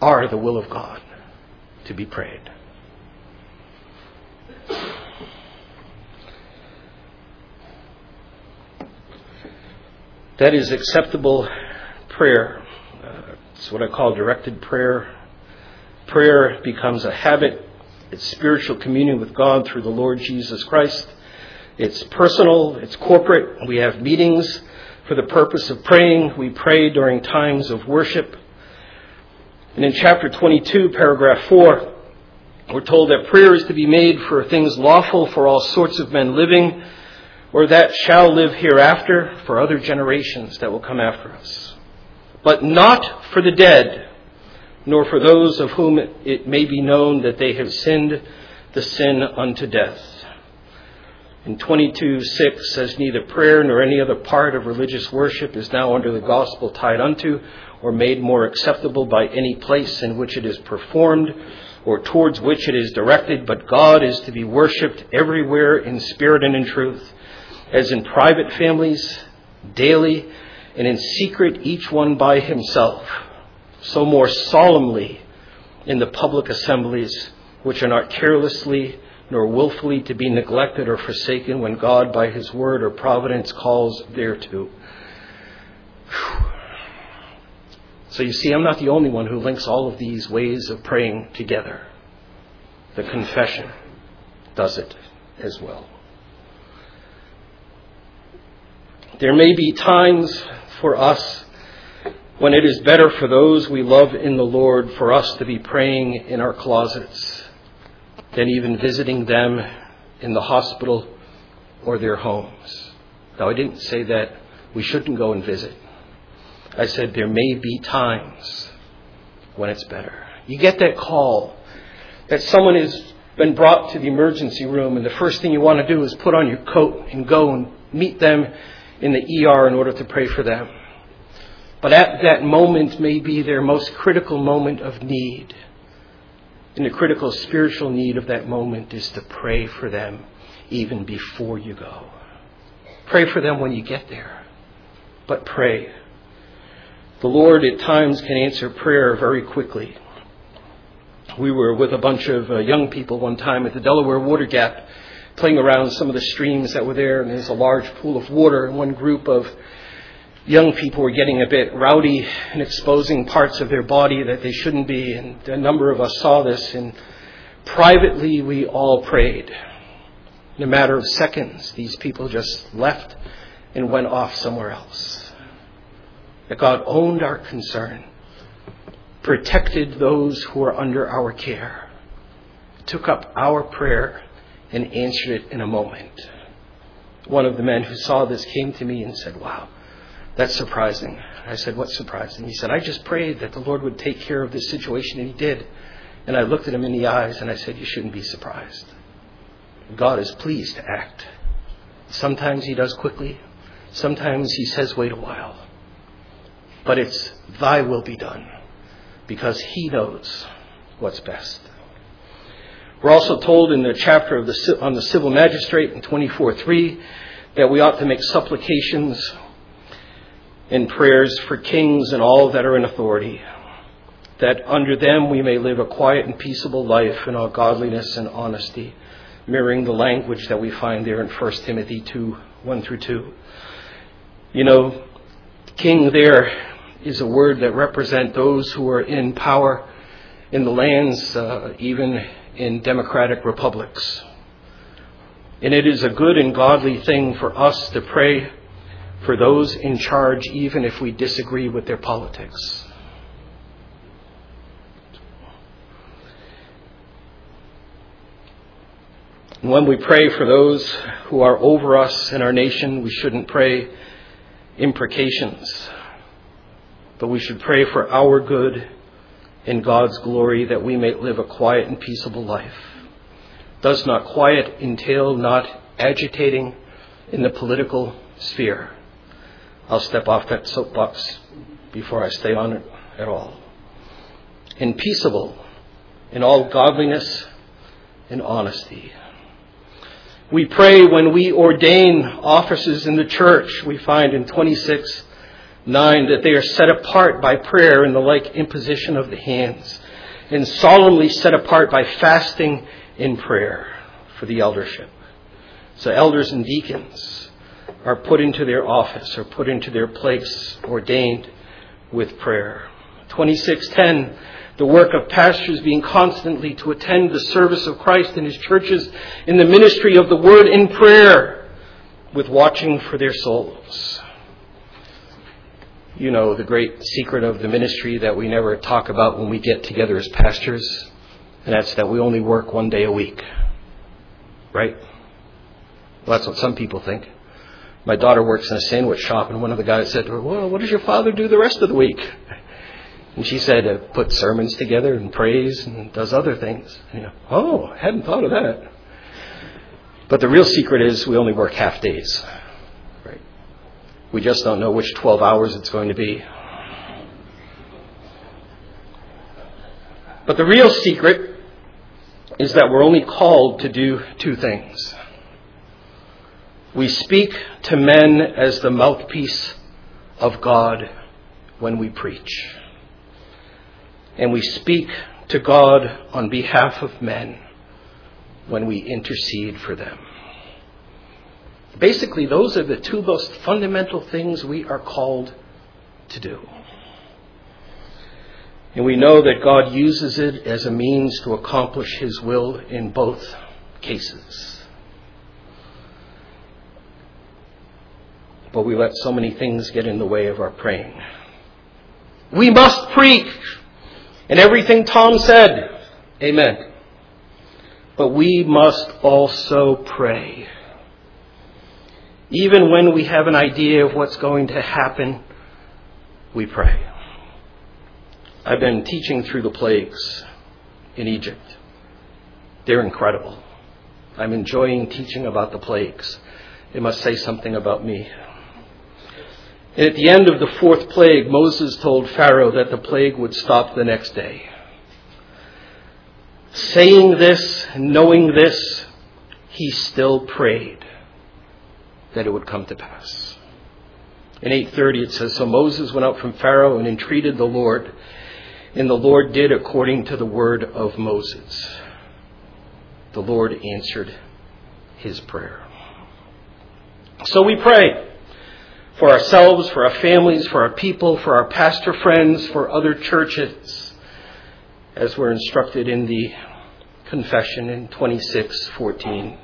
S1: are the will of God to be prayed. That is acceptable prayer. Uh, it's what I call directed prayer. Prayer becomes a habit. It's spiritual communion with God through the Lord Jesus Christ. It's personal, it's corporate. We have meetings for the purpose of praying. We pray during times of worship. And in chapter 22, paragraph 4, we're told that prayer is to be made for things lawful for all sorts of men living or that shall live hereafter for other generations that will come after us. But not for the dead, nor for those of whom it may be known that they have sinned the sin unto death. In 22 6 says, Neither prayer nor any other part of religious worship is now under the gospel tied unto or made more acceptable by any place in which it is performed or towards which it is directed, but God is to be worshipped everywhere in spirit and in truth, as in private families, daily, and in secret, each one by himself so more solemnly in the public assemblies, which are not carelessly nor wilfully to be neglected or forsaken when God, by his word or providence, calls thereto. So you see, I'm not the only one who links all of these ways of praying together. The confession does it as well. There may be times for us when it is better for those we love in the Lord for us to be praying in our closets than even visiting them in the hospital or their homes. Now, I didn't say that we shouldn't go and visit. I said there may be times when it's better. You get that call that someone has been brought to the emergency room, and the first thing you want to do is put on your coat and go and meet them in the ER in order to pray for them. But at that moment may be their most critical moment of need. And the critical spiritual need of that moment is to pray for them even before you go. Pray for them when you get there. But pray. The Lord at times can answer prayer very quickly. We were with a bunch of uh, young people one time at the Delaware Water Gap playing around some of the streams that were there, and there's a large pool of water, and one group of young people were getting a bit rowdy and exposing parts of their body that they shouldn't be. And a number of us saw this. And privately, we all prayed. In a matter of seconds, these people just left and went off somewhere else. That God owned our concern, protected those who are under our care, took up our prayer, and answered it in a moment. One of the men who saw this came to me and said, Wow, that's surprising. I said, What's surprising? He said, I just prayed that the Lord would take care of this situation, and He did. And I looked at him in the eyes and I said, You shouldn't be surprised. God is pleased to act. Sometimes He does quickly, sometimes He says, Wait a while. But it's Thy will be done because He knows what's best. We're also told in the chapter the, on the civil magistrate in 24:3 that we ought to make supplications and prayers for kings and all that are in authority, that under them we may live a quiet and peaceable life in all godliness and honesty, mirroring the language that we find there in 1 Timothy 2 1 through 2. You know, king there is a word that represent those who are in power in the lands, uh, even in democratic republics. And it is a good and godly thing for us to pray for those in charge, even if we disagree with their politics. And when we pray for those who are over us in our nation, we shouldn't pray imprecations, but we should pray for our good and God's glory that we may live a quiet and peaceable life. Does not quiet entail not agitating in the political sphere? I'll step off that soapbox before I stay on it at all. And peaceable in all godliness and honesty. We pray when we ordain offices in the church, we find in 26 9 that they are set apart by prayer and the like imposition of the hands, and solemnly set apart by fasting in prayer for the eldership. So, elders and deacons are put into their office or put into their place ordained with prayer. 2610 the work of pastors being constantly to attend the service of Christ in his churches in the ministry of the word in prayer with watching for their souls. You know the great secret of the ministry that we never talk about when we get together as pastors, and that's that we only work one day a week. Right? Well, that's what some people think my daughter works in a sandwich shop, and one of the guys said to her, Well, what does your father do the rest of the week? And she said, uh, put sermons together and prays and does other things. You know, oh, I hadn't thought of that. But the real secret is we only work half days. We just don't know which 12 hours it's going to be. But the real secret is that we're only called to do two things. We speak to men as the mouthpiece of God when we preach. And we speak to God on behalf of men when we intercede for them. Basically, those are the two most fundamental things we are called to do. And we know that God uses it as a means to accomplish His will in both cases. But we let so many things get in the way of our praying. We must preach. And everything Tom said, amen. But we must also pray. Even when we have an idea of what's going to happen, we pray. I've been teaching through the plagues in Egypt. They're incredible. I'm enjoying teaching about the plagues. It must say something about me. And at the end of the fourth plague, Moses told Pharaoh that the plague would stop the next day. Saying this, knowing this, he still prayed that it would come to pass. In 8:30 it says so Moses went out from Pharaoh and entreated the Lord and the Lord did according to the word of Moses. The Lord answered his prayer. So we pray for ourselves, for our families, for our people, for our pastor friends, for other churches, as we're instructed in the confession in 26:14.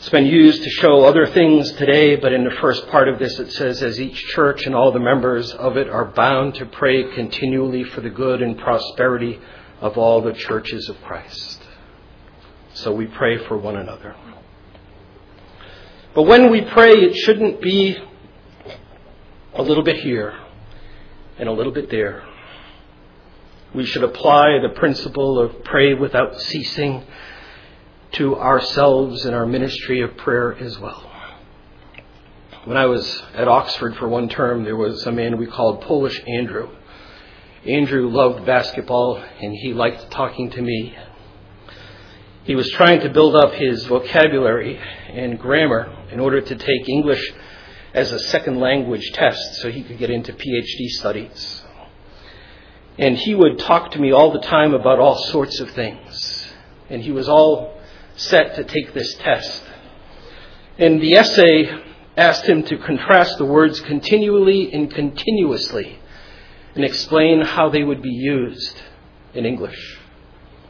S1: It's been used to show other things today, but in the first part of this it says, as each church and all the members of it are bound to pray continually for the good and prosperity of all the churches of Christ. So we pray for one another. But when we pray, it shouldn't be a little bit here and a little bit there. We should apply the principle of pray without ceasing to ourselves in our ministry of prayer as well. When I was at Oxford for one term, there was a man we called Polish Andrew. Andrew loved basketball and he liked talking to me. He was trying to build up his vocabulary and grammar in order to take English as a second language test so he could get into PhD studies. And he would talk to me all the time about all sorts of things. And he was all set to take this test. And the essay asked him to contrast the words continually and continuously and explain how they would be used in English.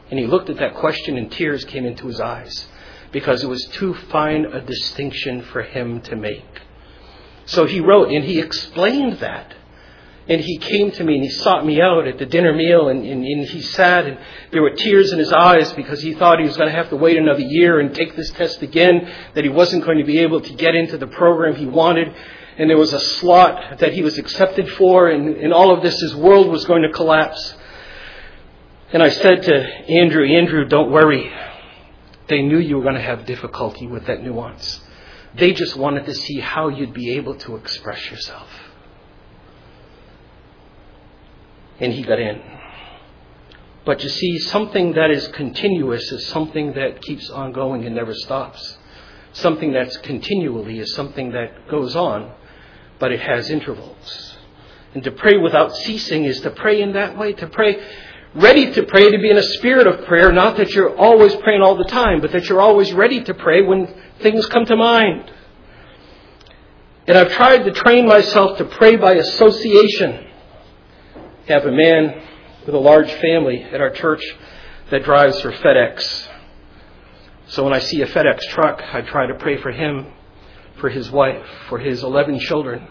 S1: And he looked at that question and tears came into his eyes because it was too fine a distinction for him to make. So he wrote and he explained that and he came to me and he sought me out at the dinner meal and, and, and, he sat and there were tears in his eyes because he thought he was going to have to wait another year and take this test again, that he wasn't going to be able to get into the program he wanted. And there was a slot that he was accepted for and, and all of this, his world was going to collapse. And I said to Andrew, Andrew, don't worry. They knew you were going to have difficulty with that nuance. They just wanted to see how you'd be able to express yourself. And he got in. But you see, something that is continuous is something that keeps on going and never stops. Something that's continually is something that goes on, but it has intervals. And to pray without ceasing is to pray in that way, to pray ready to pray, to be in a spirit of prayer, not that you're always praying all the time, but that you're always ready to pray when things come to mind. And I've tried to train myself to pray by association have a man with a large family at our church that drives for FedEx. So when I see a FedEx truck, I try to pray for him, for his wife, for his 11 children,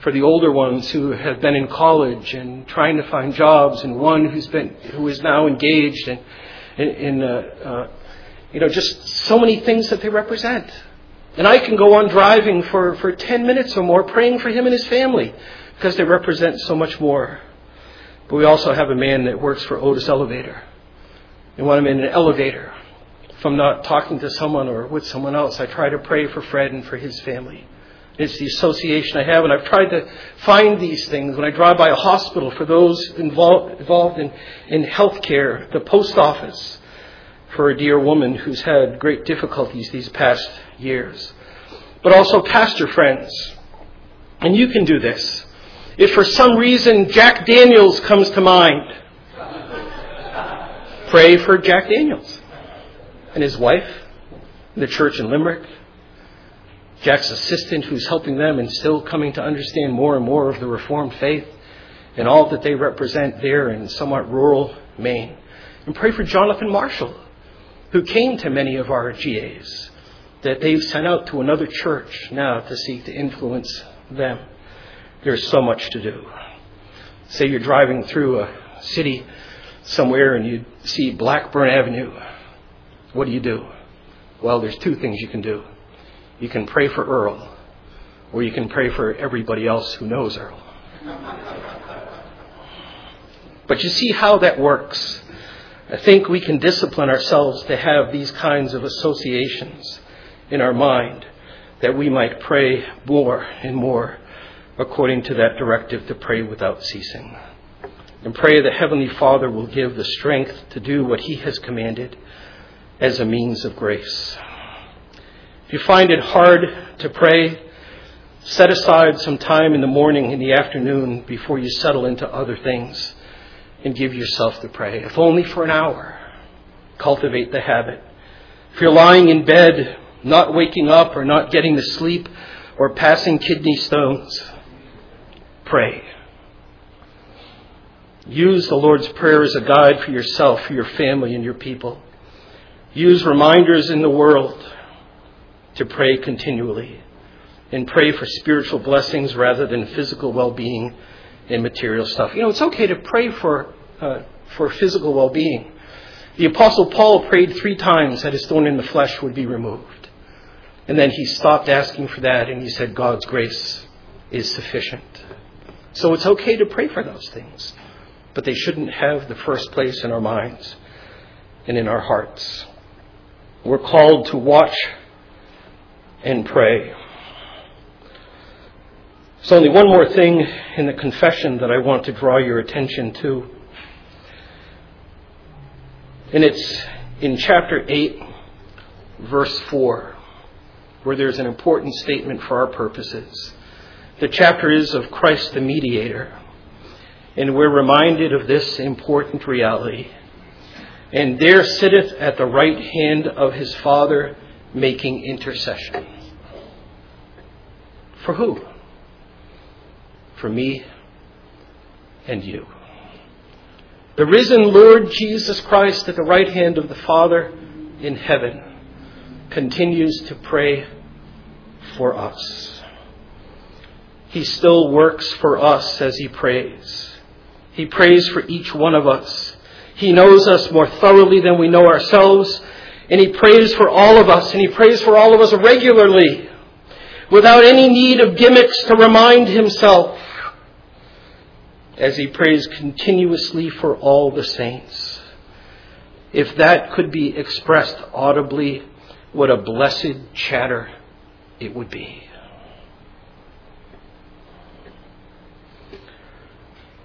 S1: for the older ones who have been in college and trying to find jobs, and one who's been who is now engaged, and in, uh, uh, you know just so many things that they represent. And I can go on driving for, for 10 minutes or more praying for him and his family because they represent so much more. But we also have a man that works for Otis Elevator. And when I'm in an elevator, if I'm not talking to someone or with someone else, I try to pray for Fred and for his family. It's the association I have, and I've tried to find these things when I drive by a hospital for those involved, involved in, in health care, the post office for a dear woman who's had great difficulties these past years, but also pastor friends. And you can do this. If for some reason Jack Daniels comes to mind, pray for Jack Daniels and his wife, the church in Limerick, Jack's assistant who's helping them and still coming to understand more and more of the Reformed faith and all that they represent there in somewhat rural Maine. And pray for Jonathan Marshall, who came to many of our GAs, that they've sent out to another church now to seek to influence them. There's so much to do. Say you're driving through a city somewhere and you see Blackburn Avenue. What do you do? Well, there's two things you can do. You can pray for Earl, or you can pray for everybody else who knows Earl. But you see how that works. I think we can discipline ourselves to have these kinds of associations in our mind that we might pray more and more according to that directive to pray without ceasing. And pray that Heavenly Father will give the strength to do what He has commanded as a means of grace. If you find it hard to pray, set aside some time in the morning, in the afternoon, before you settle into other things, and give yourself to pray, if only for an hour. Cultivate the habit. If you're lying in bed, not waking up or not getting to sleep or passing kidney stones, pray. Use the Lord's Prayer as a guide for yourself, for your family, and your people. Use reminders in the world to pray continually and pray for spiritual blessings rather than physical well-being and material stuff. You know, it's okay to pray for uh, for physical well-being. The apostle Paul prayed three times that his thorn in the flesh would be removed. And then he stopped asking for that and he said God's grace is sufficient. So it's okay to pray for those things, but they shouldn't have the first place in our minds and in our hearts. We're called to watch and pray. There's only one more thing in the confession that I want to draw your attention to. And it's in chapter 8, verse 4, where there's an important statement for our purposes. The chapter is of Christ the mediator. And we're reminded of this important reality. And there sitteth at the right hand of his Father making intercession. For who? For me and you. The risen Lord Jesus Christ at the right hand of the Father in heaven continues to pray for us. He still works for us as he prays. He prays for each one of us. He knows us more thoroughly than we know ourselves, and he prays for all of us, and he prays for all of us regularly without any need of gimmicks to remind himself as he prays continuously for all the saints. If that could be expressed audibly, what a blessed chatter it would be.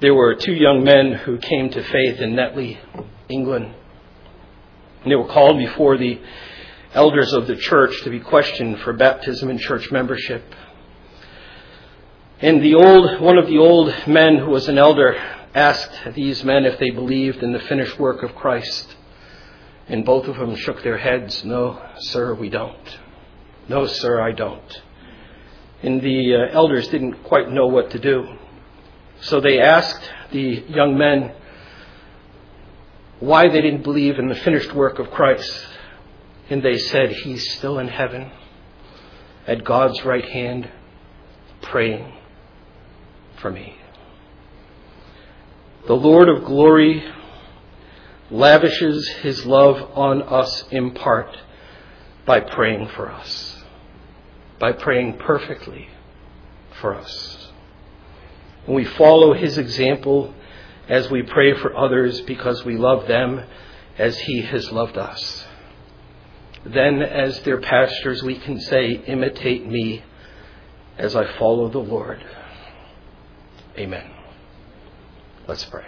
S1: There were two young men who came to faith in Netley, England. And they were called before the elders of the church to be questioned for baptism and church membership. And the old, one of the old men who was an elder asked these men if they believed in the finished work of Christ. And both of them shook their heads, No, sir, we don't. No, sir, I don't. And the uh, elders didn't quite know what to do. So they asked the young men why they didn't believe in the finished work of Christ. And they said, He's still in heaven at God's right hand praying for me. The Lord of glory lavishes his love on us in part by praying for us, by praying perfectly for us. When we follow his example as we pray for others because we love them as He has loved us. Then, as their pastors, we can say, Imitate me as I follow the Lord. Amen. Let's pray.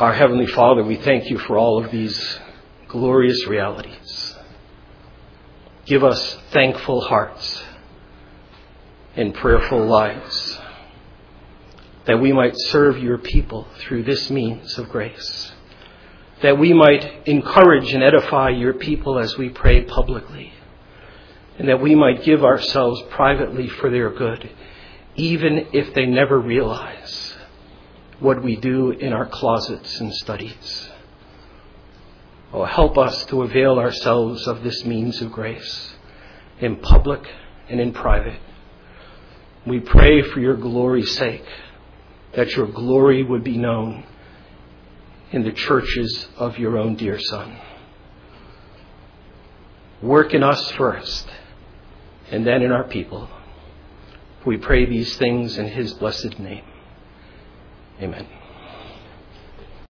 S1: Our Heavenly Father, we thank you for all of these glorious realities. Give us thankful hearts and prayerful lives that we might serve your people through this means of grace, that we might encourage and edify your people as we pray publicly, and that we might give ourselves privately for their good, even if they never realize what we do in our closets and studies. Oh, help us to avail ourselves of this means of grace in public and in private. We pray for your glory's sake that your glory would be known in the churches of your own dear Son. Work in us first and then in our people. We pray these things in his blessed name. Amen.